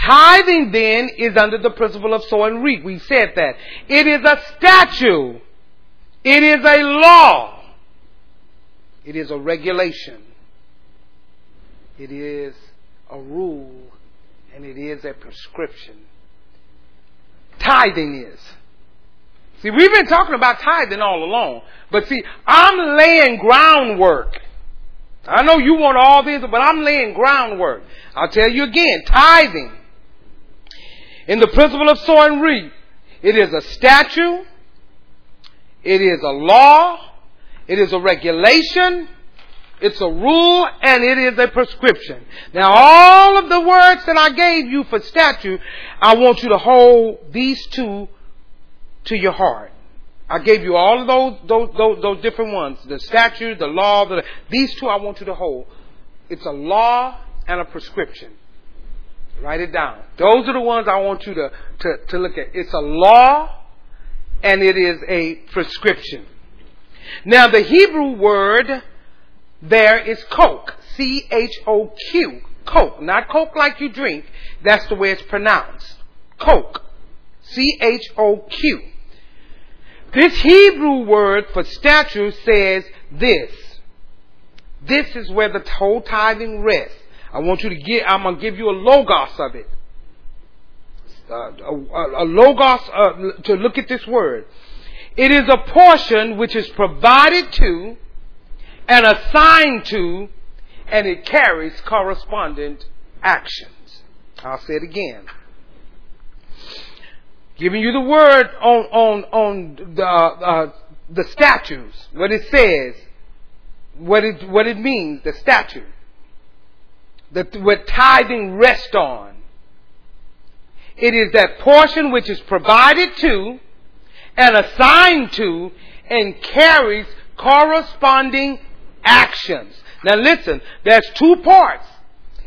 Tithing then is under the principle of sow and reap. We said that. It is a statute. It is a law. It is a regulation. It is a rule. And it is a prescription. Tithing is. See, we've been talking about tithing all along. But see, I'm laying groundwork. I know you want all this, but I'm laying groundwork. I'll tell you again, tithing. In the principle of sow and reap, it is a statute, it is a law, it is a regulation, it's a rule, and it is a prescription. Now all of the words that I gave you for statute, I want you to hold these two to your heart. I gave you all of those, those, those, those different ones. The statute, the law, the, these two I want you to hold. It's a law and a prescription. Write it down. Those are the ones I want you to, to, to look at. It's a law and it is a prescription. Now the Hebrew word there is coke. C-H-O-Q. Coke. Not coke like you drink. That's the way it's pronounced. Coke. C-H-O-Q. This Hebrew word for statute says this. This is where the whole tithing rests. I want you to get, I'm going to give you a logos of it. Uh, a, a, logos uh, to look at this word. It is a portion which is provided to and assigned to, and it carries correspondent actions. I'll say it again giving you the word on on on the uh, the statutes, what it says, what it what it means, the statute, that what tithing rests on. It is that portion which is provided to and assigned to and carries corresponding actions. Now listen, there's two parts.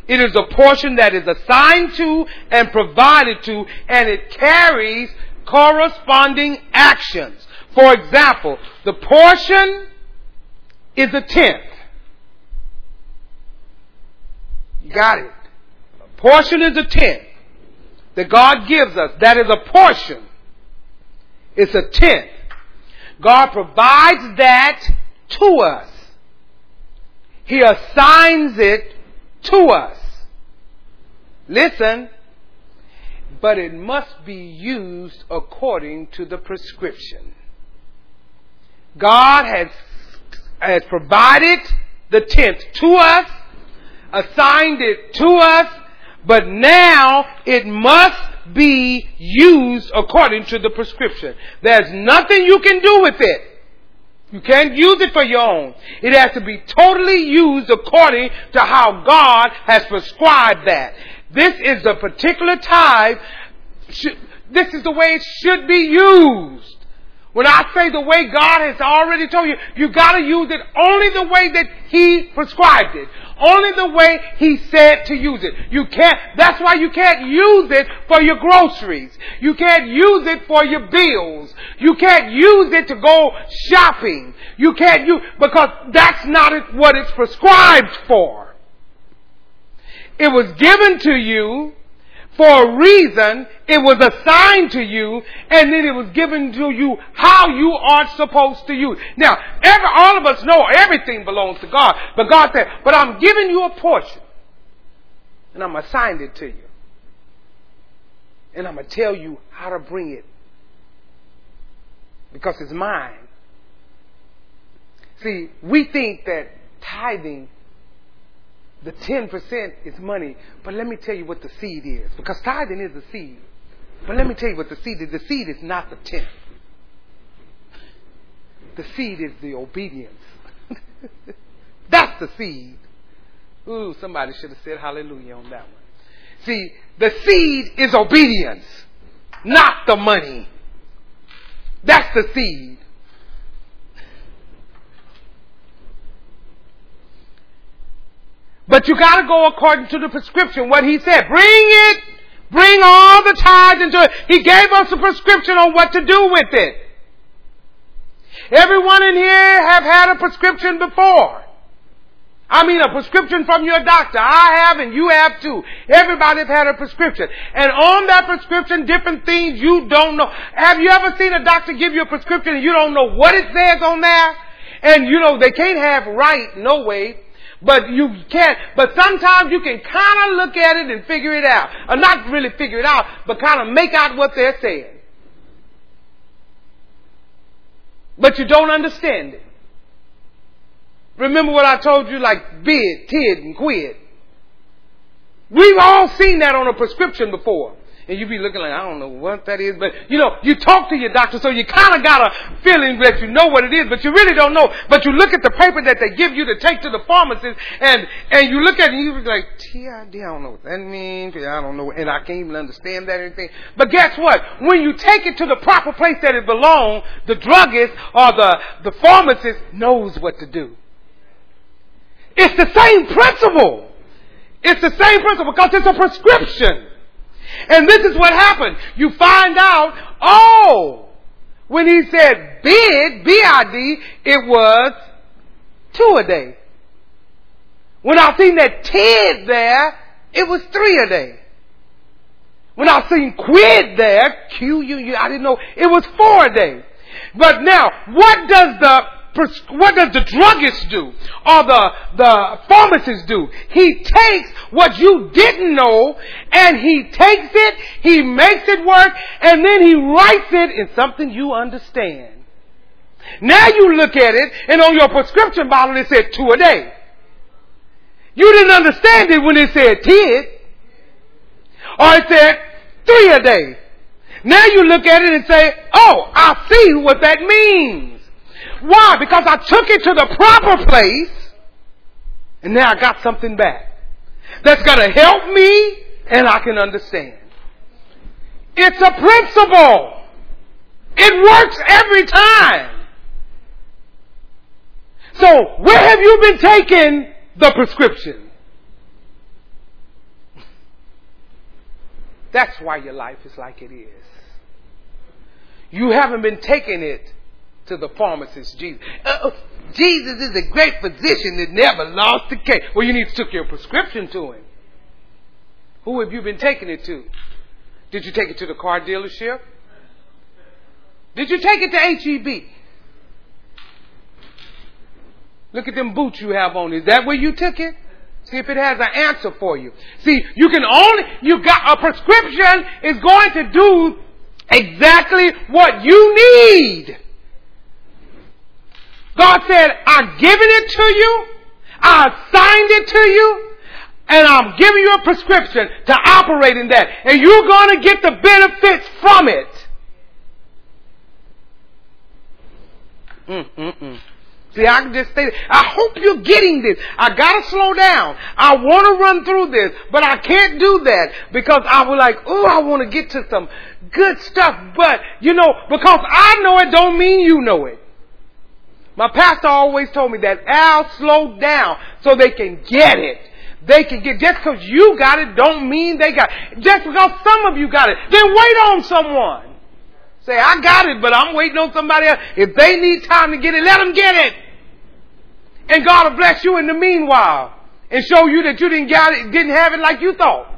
It is a portion that is assigned to and provided to, and it carries corresponding actions. For example, the portion is a tenth. You got it. A portion is a tenth that God gives us. That is a portion. It's a tenth. God provides that to us. He assigns it to us. Listen, but it must be used according to the prescription. God has, has provided the tenth to us, assigned it to us, but now it must be used according to the prescription. There's nothing you can do with it. You can't use it for your own. It has to be totally used according to how God has prescribed that. This is the particular tithe. This is the way it should be used. When I say the way God has already told you, you gotta use it only the way that He prescribed it. Only the way He said to use it. You can't, that's why you can't use it for your groceries. You can't use it for your bills. You can't use it to go shopping. You can't use, because that's not what it's prescribed for. It was given to you for a reason. It was assigned to you, and then it was given to you how you are supposed to use. Now, every, all of us know everything belongs to God, but God said, "But I'm giving you a portion, and I'm assigned it to you, and I'm gonna tell you how to bring it because it's mine." See, we think that tithing the 10% is money. But let me tell you what the seed is. Because tithing is the seed. But let me tell you what the seed is. The seed is not the tenth. The seed is the obedience. <laughs> That's the seed. Ooh, somebody should have said hallelujah on that one. See, the seed is obedience, not the money. That's the seed. But you gotta go according to the prescription, what he said. Bring it! Bring all the tithes into it. He gave us a prescription on what to do with it. Everyone in here have had a prescription before. I mean a prescription from your doctor. I have and you have too. Everybody's had a prescription. And on that prescription, different things you don't know. Have you ever seen a doctor give you a prescription and you don't know what it says on there? And you know, they can't have right, no way. But you can't, but sometimes you can kind of look at it and figure it out. Or not really figure it out, but kind of make out what they're saying. But you don't understand it. Remember what I told you, like bid, tid, and quid. We've all seen that on a prescription before. And you be looking like, I don't know what that is, but you know, you talk to your doctor, so you kind of got a feeling that you know what it is, but you really don't know. But you look at the paper that they give you to take to the pharmacist, and and you look at it, and you be like, TID, I don't know what that means, I don't know, and I can't even understand that or anything. But guess what? When you take it to the proper place that it belongs, the druggist or the the pharmacist knows what to do. It's the same principle. It's the same principle because it's a prescription. And this is what happened. You find out, oh, when he said bid, B-I-D, it was two a day. When I seen that tid there, it was three a day. When I seen quid there, Q-U-U, I didn't know, it was four a day. But now, what does the what does the druggist do or the, the pharmacist do? He takes what you didn't know and he takes it, he makes it work, and then he writes it in something you understand. Now you look at it and on your prescription bottle it said two a day. You didn't understand it when it said tid. Or it said three a day. Now you look at it and say, oh, I see what that means. Why? Because I took it to the proper place and now I got something back that's going to help me and I can understand. It's a principle. It works every time. So where have you been taking the prescription? That's why your life is like it is. You haven't been taking it to the pharmacist, Jesus. Uh, Jesus is a great physician that never lost a case. Well, you need to take your prescription to him. Who have you been taking it to? Did you take it to the car dealership? Did you take it to HEB? Look at them boots you have on. Is that where you took it? See if it has an answer for you. See, you can only, you got, a prescription is going to do exactly what you need. God said, I've given it to you. I signed it to you. And I'm giving you a prescription to operate in that. And you're going to get the benefits from it. Mm-mm-mm. See, I can just say, I hope you're getting this. I gotta slow down. I want to run through this, but I can't do that because I was like, oh, I want to get to some good stuff. But, you know, because I know it don't mean you know it. My pastor always told me that Al slowed down so they can get it. They can get, just because you got it don't mean they got it. Just because some of you got it, then wait on someone. Say, I got it, but I'm waiting on somebody else. If they need time to get it, let them get it. And God will bless you in the meanwhile and show you that you didn't got it, didn't have it like you thought.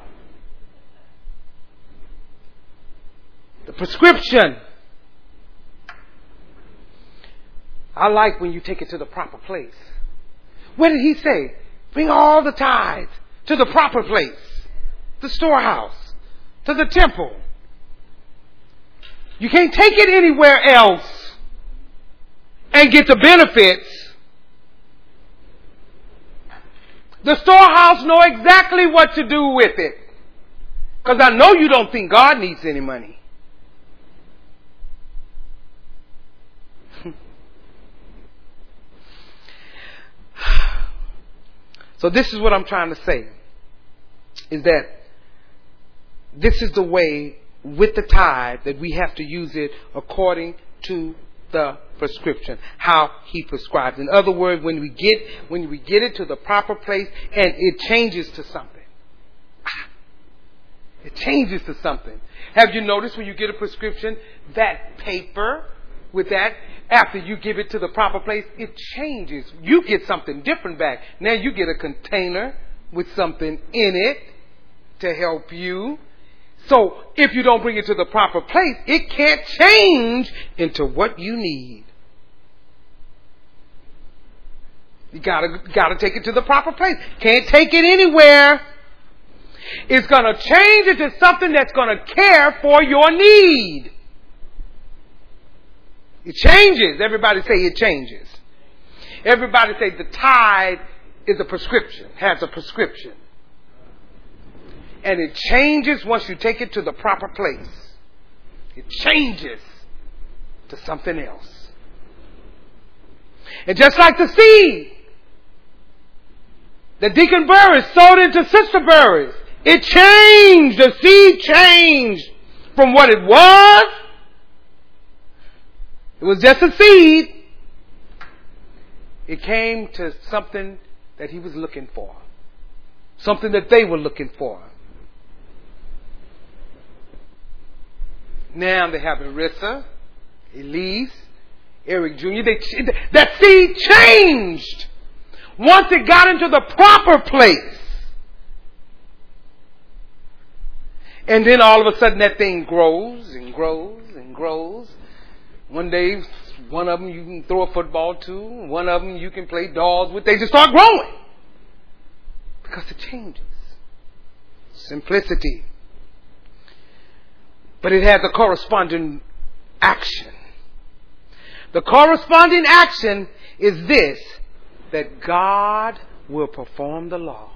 The prescription I like when you take it to the proper place. What did he say? Bring all the tithes to the proper place, the storehouse, to the temple. You can't take it anywhere else and get the benefits. The storehouse know exactly what to do with it. Because I know you don't think God needs any money. So this is what I'm trying to say. Is that this is the way with the tithe that we have to use it according to the prescription, how he prescribes. In other words, when we get when we get it to the proper place and it changes to something. It changes to something. Have you noticed when you get a prescription, that paper with that, after you give it to the proper place, it changes. You get something different back. Now you get a container with something in it to help you. So if you don't bring it to the proper place, it can't change into what you need. You gotta, gotta take it to the proper place. Can't take it anywhere. It's gonna change into something that's gonna care for your need. It changes. Everybody say it changes. Everybody say the tithe is a prescription, has a prescription. And it changes once you take it to the proper place. It changes to something else. And just like the seed that Deacon Burris sowed into Sister Burris, it changed. The seed changed from what it was. It was just a seed. It came to something that he was looking for. Something that they were looking for. Now they have Arissa, Elise, Eric Jr. They, that seed changed once it got into the proper place. And then all of a sudden that thing grows and grows and grows. One day, one of them you can throw a football to, one of them you can play dolls with. They just start growing. Because it changes. Simplicity. But it has a corresponding action. The corresponding action is this that God will perform the law.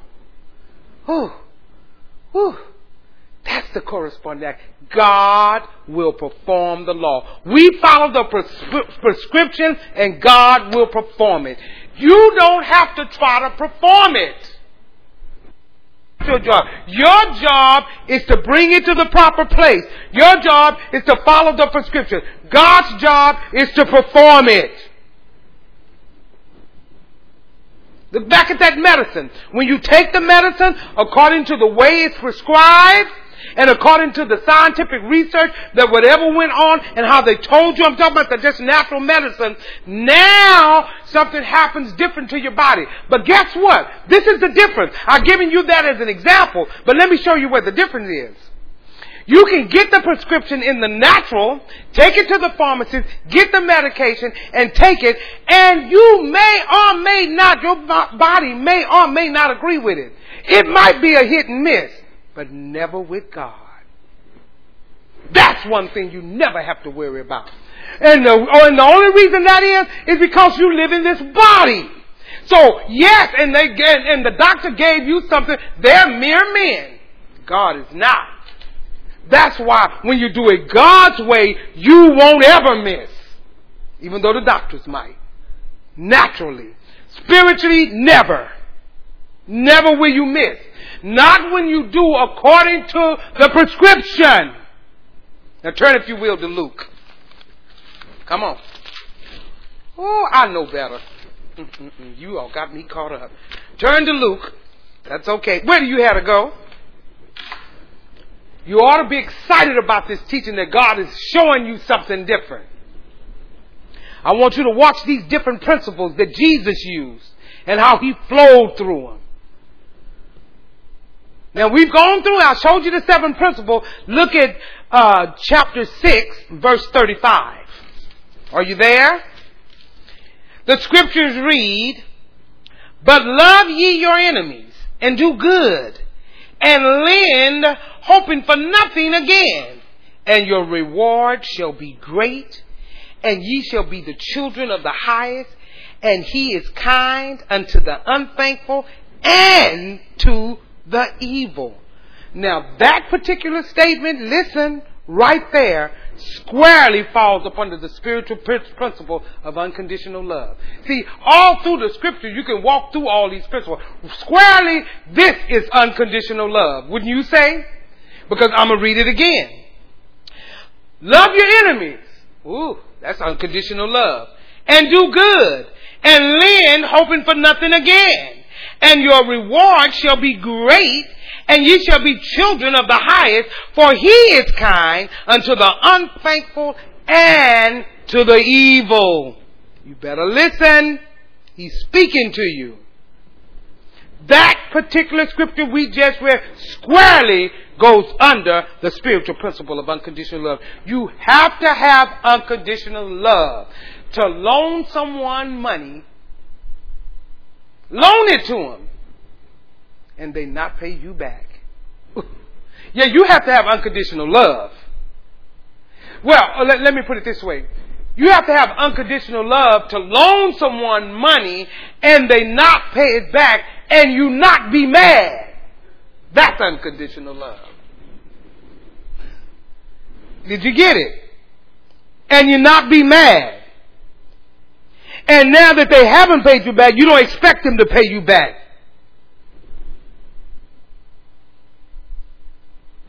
Whew. Whew. That's the corresponding act. God will perform the law. We follow the pres- prescription and God will perform it. You don't have to try to perform it. Your job. Your job is to bring it to the proper place. Your job is to follow the prescription. God's job is to perform it. Look back at that medicine. When you take the medicine according to the way it's prescribed, and according to the scientific research that whatever went on and how they told you, I'm talking about the just natural medicine, now something happens different to your body. But guess what? This is the difference. I've given you that as an example, but let me show you where the difference is. You can get the prescription in the natural, take it to the pharmacist, get the medication, and take it, and you may or may not, your body may or may not agree with it. It might be a hit and miss but never with God. That's one thing you never have to worry about. And the, oh, and the only reason that is, is because you live in this body. So, yes, and they and, and the doctor gave you something, they're mere men. God is not. That's why when you do it God's way, you won't ever miss. Even though the doctors might. Naturally. Spiritually, never. Never will you miss. Not when you do according to the prescription. Now turn, if you will, to Luke. Come on. Oh, I know better. You all got me caught up. Turn to Luke. That's okay. Where do you have to go? You ought to be excited about this teaching that God is showing you something different. I want you to watch these different principles that Jesus used and how he flowed through them. Now we've gone through, I showed you the seven principles. Look at uh, chapter 6, verse 35. Are you there? The scriptures read, But love ye your enemies, and do good, and lend, hoping for nothing again, and your reward shall be great, and ye shall be the children of the highest, and he is kind unto the unthankful and to the evil. Now that particular statement, listen, right there, squarely falls upon the spiritual principle of unconditional love. See, all through the scripture, you can walk through all these principles. Squarely, this is unconditional love, wouldn't you say? Because I'm going to read it again. Love your enemies. Ooh, that's unconditional love. And do good. And lend, hoping for nothing again. And your reward shall be great, and ye shall be children of the highest, for he is kind unto the unthankful and to the evil. You better listen. He's speaking to you. That particular scripture we just read squarely goes under the spiritual principle of unconditional love. You have to have unconditional love. To loan someone money, loan it to them, and they not pay you back. <laughs> yeah, you have to have unconditional love. Well, uh, let, let me put it this way. You have to have unconditional love to loan someone money and they not pay it back and you not be mad. That's unconditional love. Did you get it? And you not be mad. And now that they haven't paid you back, you don't expect them to pay you back.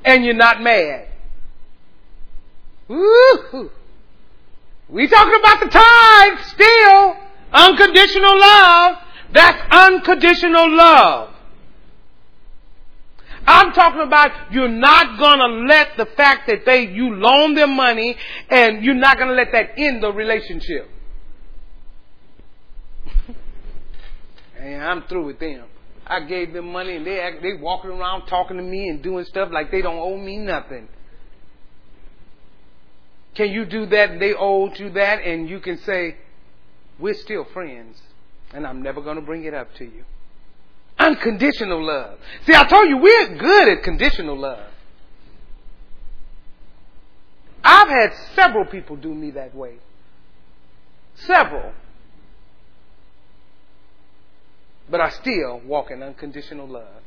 And you're not mad. Woo! We talking about the tithe still. Unconditional love. That's unconditional love. I'm talking about you're not gonna let the fact that they, you loan them money and you're not gonna let that end the relationship. Hey, I'm through with them. I gave them money and they act, they walking around talking to me and doing stuff like they don't owe me nothing. Can you do that and they owe you that and you can say, we're still friends and I'm never going to bring it up to you. Unconditional love. See, I told you we're good at conditional love. I've had several people do me that way. Several. But I still walk in unconditional love.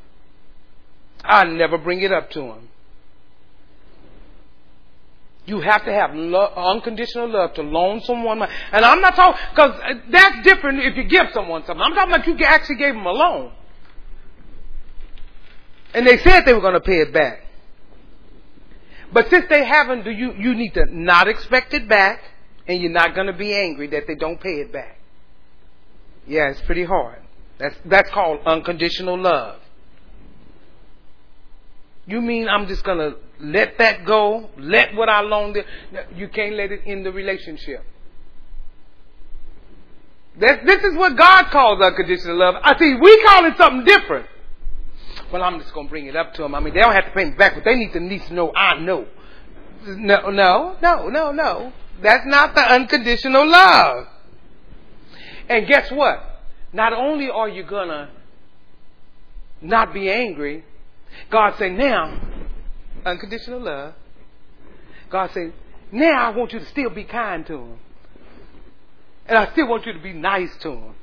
I never bring it up to him. You have to have love, unconditional love to loan someone money. And I'm not talking, because that's different if you give someone something. I'm talking about you actually gave them a loan. And they said they were going to pay it back. But since they haven't, do you, you need to not expect it back, and you're not going to be angry that they don't pay it back. Yeah, it's pretty hard. That's, that's called unconditional love. You mean I'm just going to let that go? Let what I loaned it? You can't let it in the relationship. This, this is what God calls unconditional love. I see, we call it something different. Well, I'm just going to bring it up to them. I mean, they don't have to pay me back, but they need to at least know I know. No, no, no, no, no. That's not the unconditional love. And guess what? Not only are you going to not be angry, God said, now, unconditional love. God said, now I want you to still be kind to him. And I still want you to be nice to him.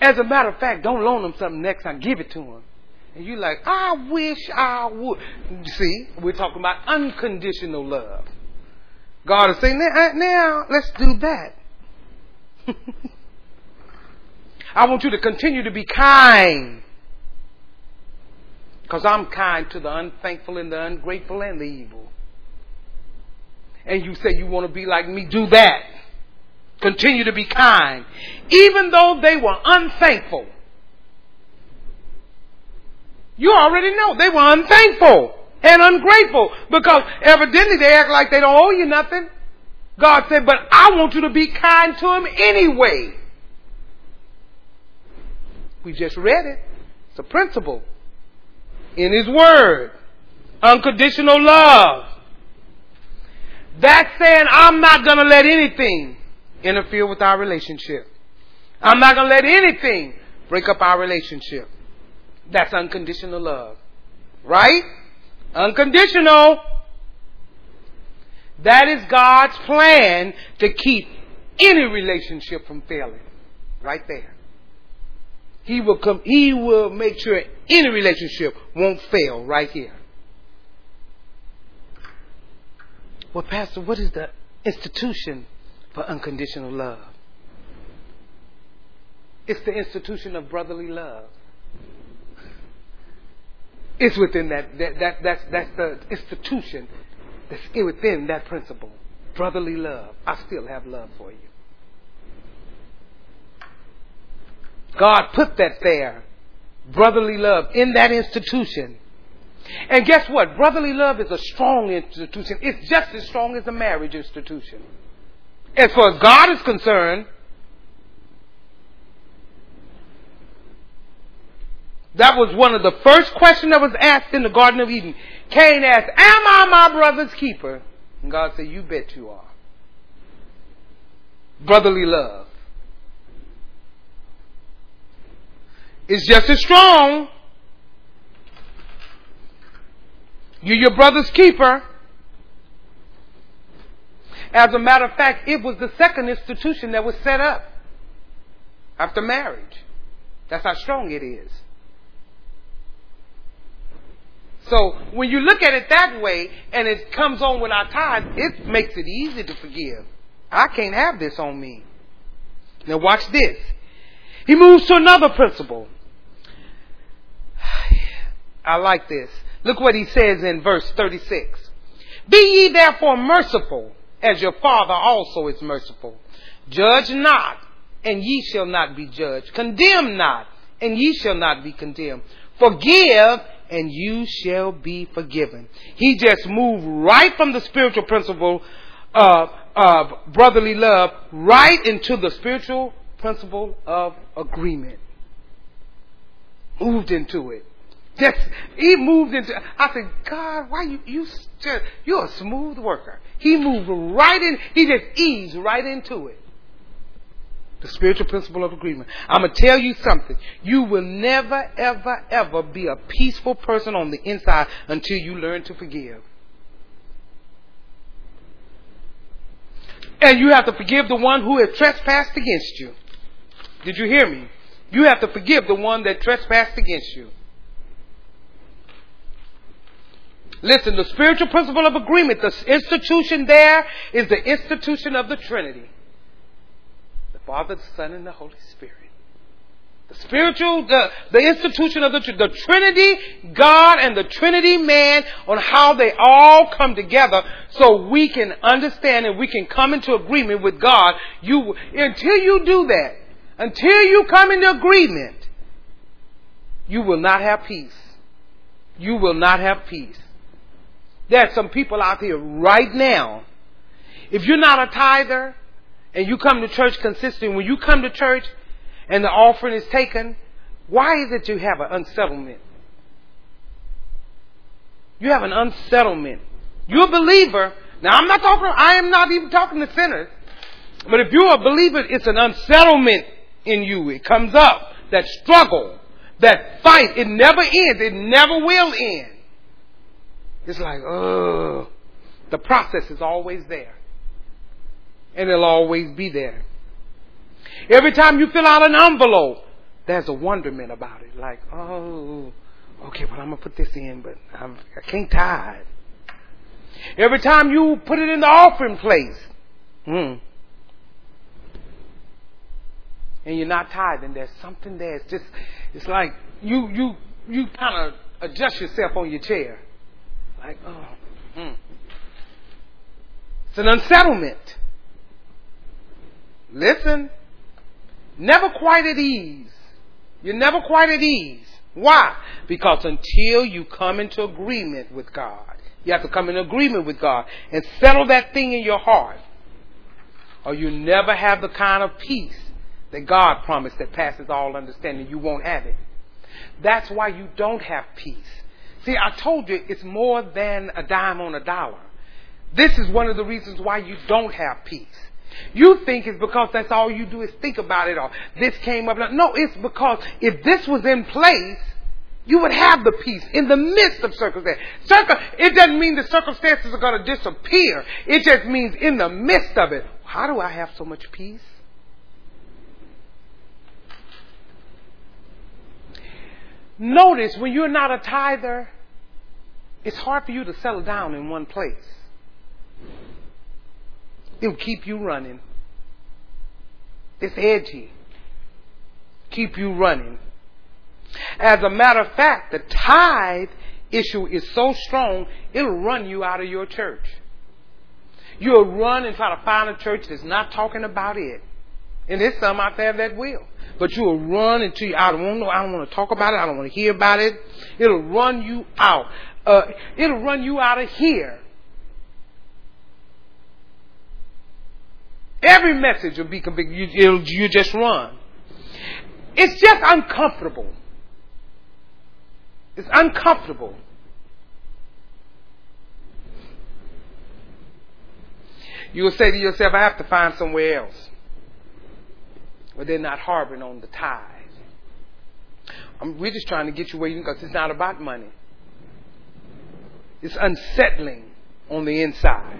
As a matter of fact, don't loan him something next time. Give it to him. And you're like, I wish I would. See, we're talking about unconditional love. God is saying, now, now let's do that. <laughs> I want you to continue to be kind because I'm kind to the unthankful and the ungrateful and the evil. And you say you want to be like me, do that. Continue to be kind. Even though they were unthankful. You already know they were unthankful and ungrateful because evidently they act like they don't owe you nothing. God said, but I want you to be kind to them anyway. We just read it. It's a principle in His Word. Unconditional love. That's saying I'm not going to let anything interfere with our relationship. I'm not going to let anything break up our relationship. That's unconditional love. Right? Unconditional. That is God's plan to keep any relationship from failing. Right there. He will come, he will make sure any relationship won't fail right here. Well, Pastor, what is the institution for unconditional love? It's the institution of brotherly love. It's within that, that, that that's, that's the institution. that's within that principle. Brotherly love. I still have love for you. God put that there. Brotherly love in that institution. And guess what? Brotherly love is a strong institution. It's just as strong as a marriage institution. As far as God is concerned, that was one of the first questions that was asked in the Garden of Eden. Cain asked, Am I my brother's keeper? And God said, You bet you are. Brotherly love. Is just as strong. You're your brother's keeper. As a matter of fact, it was the second institution that was set up after marriage. That's how strong it is. So when you look at it that way and it comes on with our tithe, it makes it easy to forgive. I can't have this on me. Now watch this. He moves to another principle. I like this. Look what he says in verse 36. Be ye therefore merciful, as your Father also is merciful. Judge not, and ye shall not be judged. Condemn not, and ye shall not be condemned. Forgive, and you shall be forgiven. He just moved right from the spiritual principle of, of brotherly love right into the spiritual principle of agreement. Moved into it. Just he moved into. I said, God, why you you just you're a smooth worker. He moved right in. He just eased right into it. The spiritual principle of agreement. I'm gonna tell you something. You will never, ever, ever be a peaceful person on the inside until you learn to forgive. And you have to forgive the one who has trespassed against you. Did you hear me? You have to forgive the one that trespassed against you. Listen, the spiritual principle of agreement, the institution there is the institution of the Trinity. The Father, the Son, and the Holy Spirit. The spiritual, the, the institution of the, the Trinity, God and the Trinity man on how they all come together so we can understand and we can come into agreement with God. You, until you do that, until you come into agreement, you will not have peace. You will not have peace. There are some people out here right now. If you're not a tither and you come to church consistently, when you come to church and the offering is taken, why is it you have an unsettlement? You have an unsettlement. You're a believer. Now I'm not talking, I am not even talking to sinners. But if you're a believer, it's an unsettlement in you. It comes up. That struggle, that fight, it never ends. It never will end. It's like, oh, the process is always there. And it'll always be there. Every time you fill out an envelope, there's a wonderment about it. Like, oh, okay, well, I'm going to put this in, but I'm, I can't tithe. Every time you put it in the offering place, hmm, and you're not tithing, there's something there. It's just, it's like you, you, you kind of adjust yourself on your chair. Like, oh, hmm. It's an unsettlement. Listen, never quite at ease. You're never quite at ease. Why? Because until you come into agreement with God, you have to come in agreement with God and settle that thing in your heart, or you never have the kind of peace that God promised that passes all understanding. You won't have it. That's why you don't have peace. See, I told you it's more than a dime on a dollar. This is one of the reasons why you don't have peace. You think it's because that's all you do is think about it or this came up. No, it's because if this was in place, you would have the peace in the midst of circumstances. it doesn't mean the circumstances are going to disappear. It just means in the midst of it. How do I have so much peace? Notice when you're not a tither, it's hard for you to settle down in one place. It'll keep you running. It's edgy. Keep you running. As a matter of fact, the tithe issue is so strong, it'll run you out of your church. You'll run and try to find a church that's not talking about it. And there's some out there that will. But you will run until you, I don't to, I don't want to talk about it. I don't want to hear about it. It'll run you out. Uh, it'll run you out of here. Every message will be convicted. You, you just run. It's just uncomfortable. It's uncomfortable. You will say to yourself, I have to find somewhere else where they're not harboring on the tithe. I'm, we're just trying to get you where you can go. It's not about money. It's unsettling on the inside.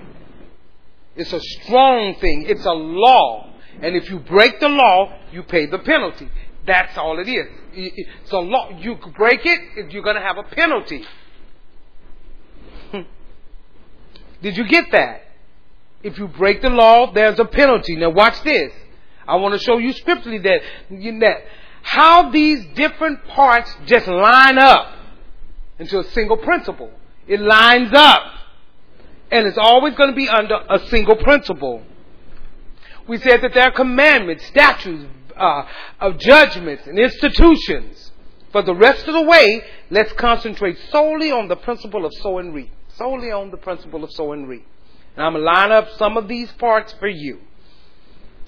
It's a strong thing. It's a law. And if you break the law, you pay the penalty. That's all it is. It's a law. You break it, you're going to have a penalty. <laughs> Did you get that? If you break the law, there's a penalty. Now watch this. I want to show you scripturally that, that how these different parts just line up into a single principle. It lines up. And it's always going to be under a single principle. We said that there are commandments, statutes, uh, of judgments and institutions. For the rest of the way, let's concentrate solely on the principle of sow and reap. Solely on the principle of sow and reap. And I'm going to line up some of these parts for you.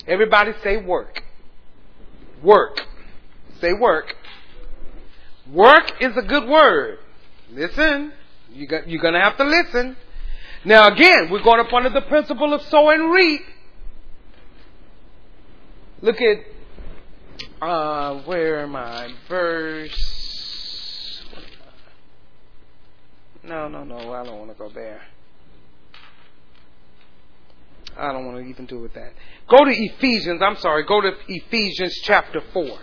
Everybody say work. Work. Say work. Work is a good word. Listen. You're going to have to listen. Now again, we're going up under the principle of sow and reap. Look at, uh, where am I? Verse. No, no, no, I don't want to go there. I don't want to even do with that. Go to Ephesians, I'm sorry, go to Ephesians chapter 4.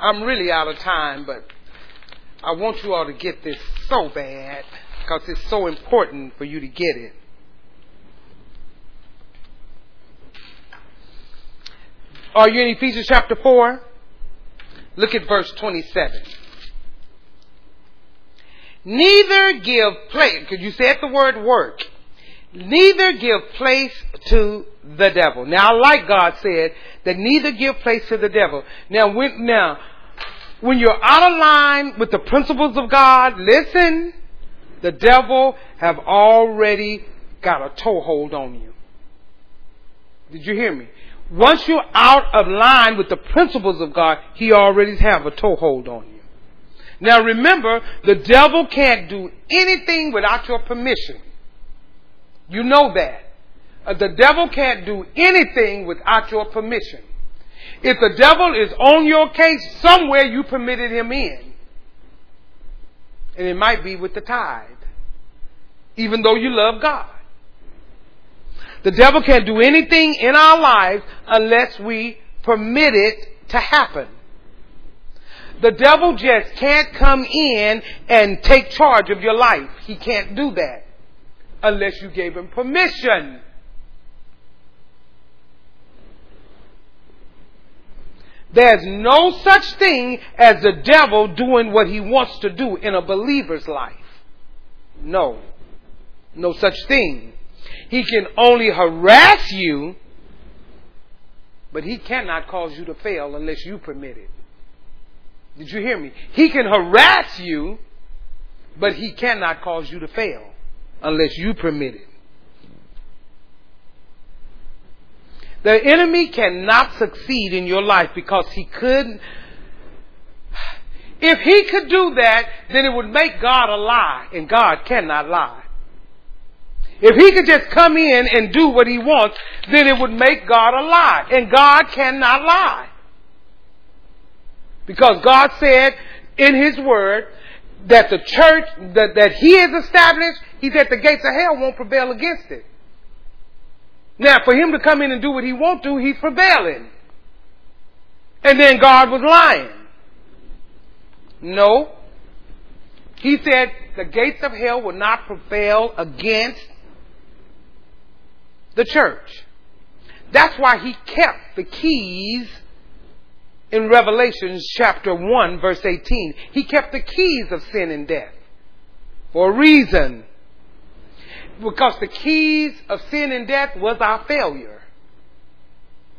I'm really out of time, but I want you all to get this so bad because it's so important for you to get it. Are you in Ephesians chapter 4? Look at verse 27. Neither give place, because you said the word work. Neither give place to the devil. Now, like God said, that neither give place to the devil. Now, when, now, when you're out of line with the principles of God, listen, the devil have already got a toehold on you. Did you hear me? Once you're out of line with the principles of God, he already have a toehold on you. Now remember, the devil can't do anything without your permission. You know that. Uh, the devil can't do anything without your permission. If the devil is on your case, somewhere you permitted him in. And it might be with the tithe. Even though you love God. The devil can't do anything in our lives unless we permit it to happen. The devil just can't come in and take charge of your life. He can't do that unless you gave him permission. There's no such thing as the devil doing what he wants to do in a believer's life. No. No such thing. He can only harass you, but he cannot cause you to fail unless you permit it. Did you hear me? He can harass you, but he cannot cause you to fail unless you permit it. The enemy cannot succeed in your life because he couldn't. <sighs> If he could do that, then it would make God a lie, and God cannot lie. If he could just come in and do what he wants, then it would make God a lie. And God cannot lie. Because God said in his word that the church that, that he has established, he said the gates of hell won't prevail against it. Now, for him to come in and do what he won't do, he's prevailing. And then God was lying. No. He said the gates of hell will not prevail against the church. That's why he kept the keys in Revelation chapter 1 verse 18. He kept the keys of sin and death for a reason. Because the keys of sin and death was our failure.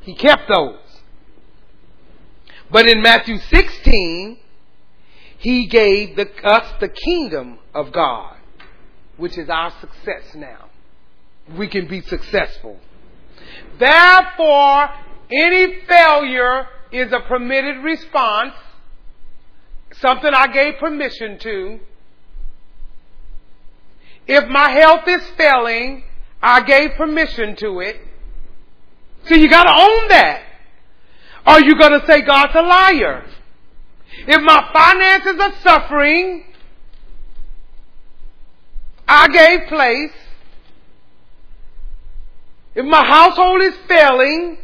He kept those. But in Matthew 16, he gave the, us the kingdom of God, which is our success now. We can be successful. Therefore, any failure is a permitted response, something I gave permission to. If my health is failing, I gave permission to it. So you gotta own that. Or you gonna say God's a liar. If my finances are suffering, I gave place. If my household is failing,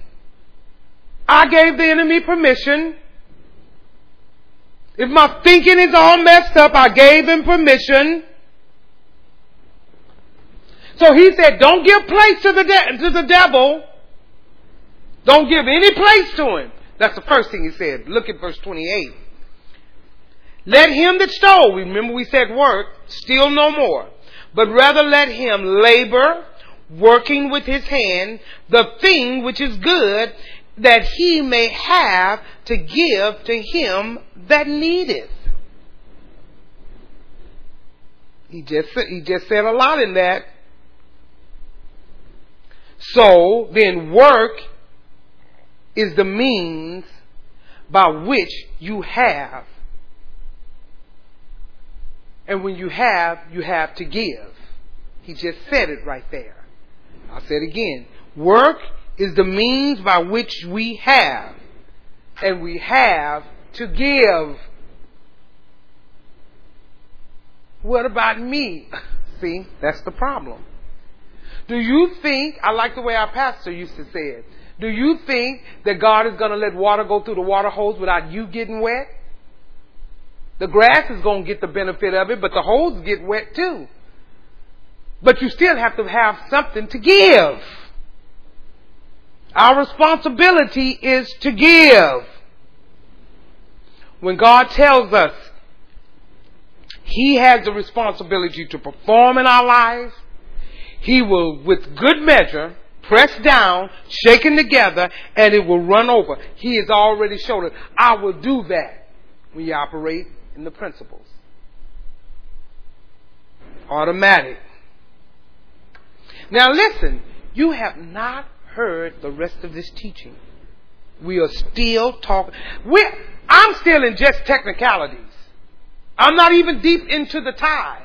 I gave the enemy permission. If my thinking is all messed up, I gave him permission. So he said, don't give place to the, de- to the devil. Don't give any place to him. That's the first thing he said. Look at verse 28. Let him that stole, remember we said work, steal no more, but rather let him labor, working with his hand, the thing which is good, that he may have to give to him that needeth. He just, he just said a lot in that. So then work is the means by which you have. And when you have, you have to give. He just said it right there. I'll say it again. Work is the means by which we have. And we have to give. What about me? <laughs> See, that's the problem. Do you think, I like the way our pastor used to say it, do you think that God is going to let water go through the water hose without you getting wet? The grass is going to get the benefit of it, but the hose get wet too. But you still have to have something to give. Our responsibility is to give. When God tells us He has the responsibility to perform in our lives, He will, with good measure, press down, shaken together, and it will run over. He has already shown it. I will do that when you operate in the principles. Automatic. Now listen, you have not heard the rest of this teaching. We are still talking. I'm still in just technicalities. I'm not even deep into the tithe.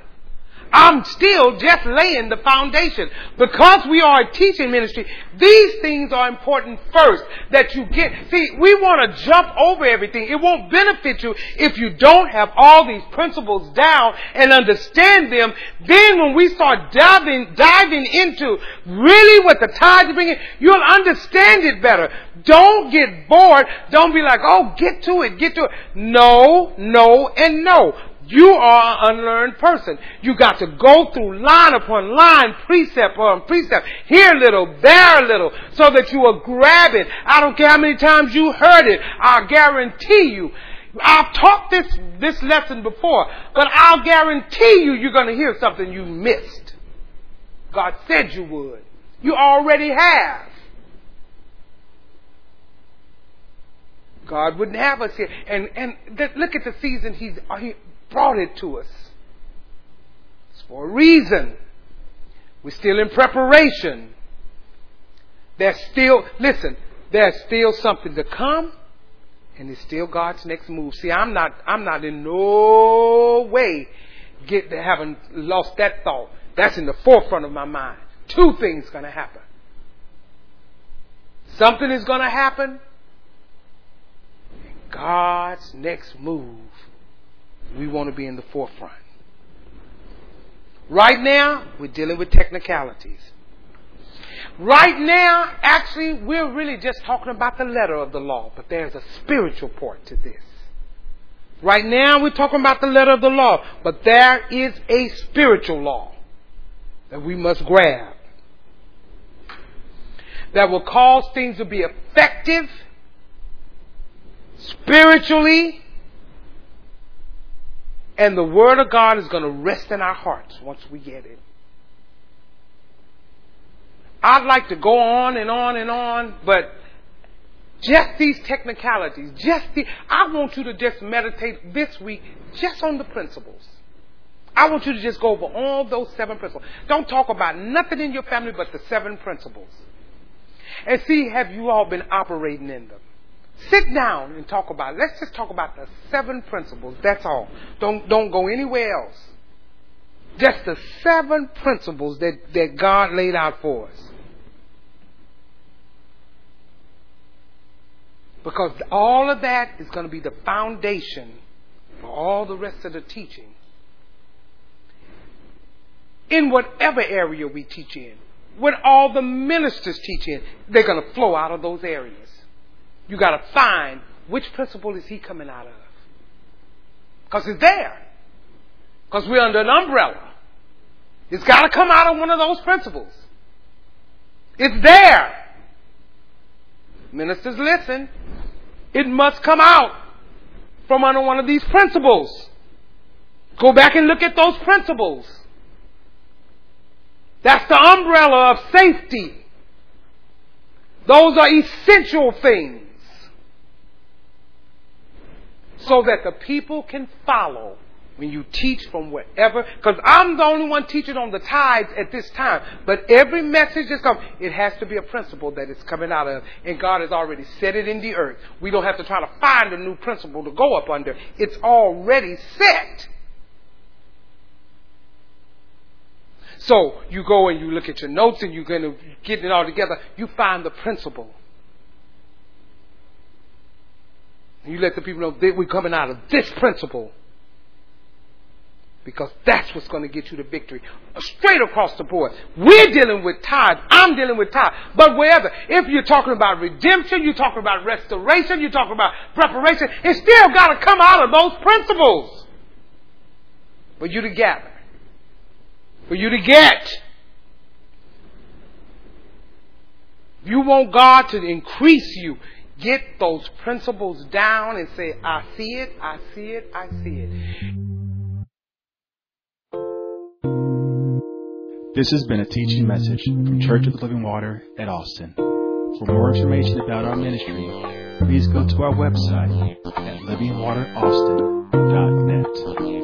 I'm still just laying the foundation. Because we are a teaching ministry, these things are important first that you get. See, we want to jump over everything. It won't benefit you if you don't have all these principles down and understand them. Then when we start diving, diving into really what the tithe is bringing, you'll understand it better. Don't get bored. Don't be like, oh, get to it, get to it. No, no, and no. You are an unlearned person. You got to go through line upon line, precept upon precept, a little, there a little, so that you will grab it. I don't care how many times you heard it. I guarantee you. I've taught this, this lesson before, but I'll guarantee you you're going to hear something you missed. God said you would. You already have. God wouldn't have us here. And, and th- look at the season he's, he brought it to us. It's for a reason. We're still in preparation. There's still, listen, there's still something to come, and it's still God's next move. See, I'm not, I'm not in no way get to having lost that thought. That's in the forefront of my mind. Two things gonna happen. Something is gonna happen. God's next move we want to be in the forefront. Right now, we're dealing with technicalities. Right now, actually, we're really just talking about the letter of the law, but there's a spiritual part to this. Right now, we're talking about the letter of the law, but there is a spiritual law that we must grab that will cause things to be effective spiritually, and the Word of God is going to rest in our hearts once we get it. I'd like to go on and on and on, but just these technicalities, just the, I want you to just meditate this week just on the principles. I want you to just go over all those seven principles. Don't talk about nothing in your family but the seven principles. And see, have you all been operating in them? Sit down and talk about it. Let's just talk about the seven principles. That's all. Don't, don't go anywhere else. Just the seven principles that, that God laid out for us. Because all of that is going to be the foundation for all the rest of the teaching. In whatever area we teach in, when all the ministers teach in, they're going to flow out of those areas. You got to find which principle is he coming out of. Because it's there. Because we're under an umbrella. It's got to come out of one of those principles. It's there. Ministers, listen. It must come out from under one of these principles. Go back and look at those principles. That's the umbrella of safety. Those are essential things so that the people can follow when you teach from wherever, because I'm the only one teaching on the tithes at this time. But every message that's come, it has to be a principle that it's coming out of, and God has already set it in the earth. We don't have to try to find a new principle to go up under. It's already set. So you go and you look at your notes and you're going to get it all together. You find the principle. You let the people know that we're coming out of this principle. Because that's what's going to get you the victory. Straight across the board. We're dealing with tithe. I'm dealing with tithe. But wherever, if you're talking about redemption, you're talking about restoration, you're talking about preparation, it's still got to come out of those principles. For you to gather. For you to get. You want God to increase you get those principles down and say, I see it, I see it, I see it. This has been a teaching message from Church of the Living Water at Austin. For more information about our ministry, please go to our website at livingwateraustin.net.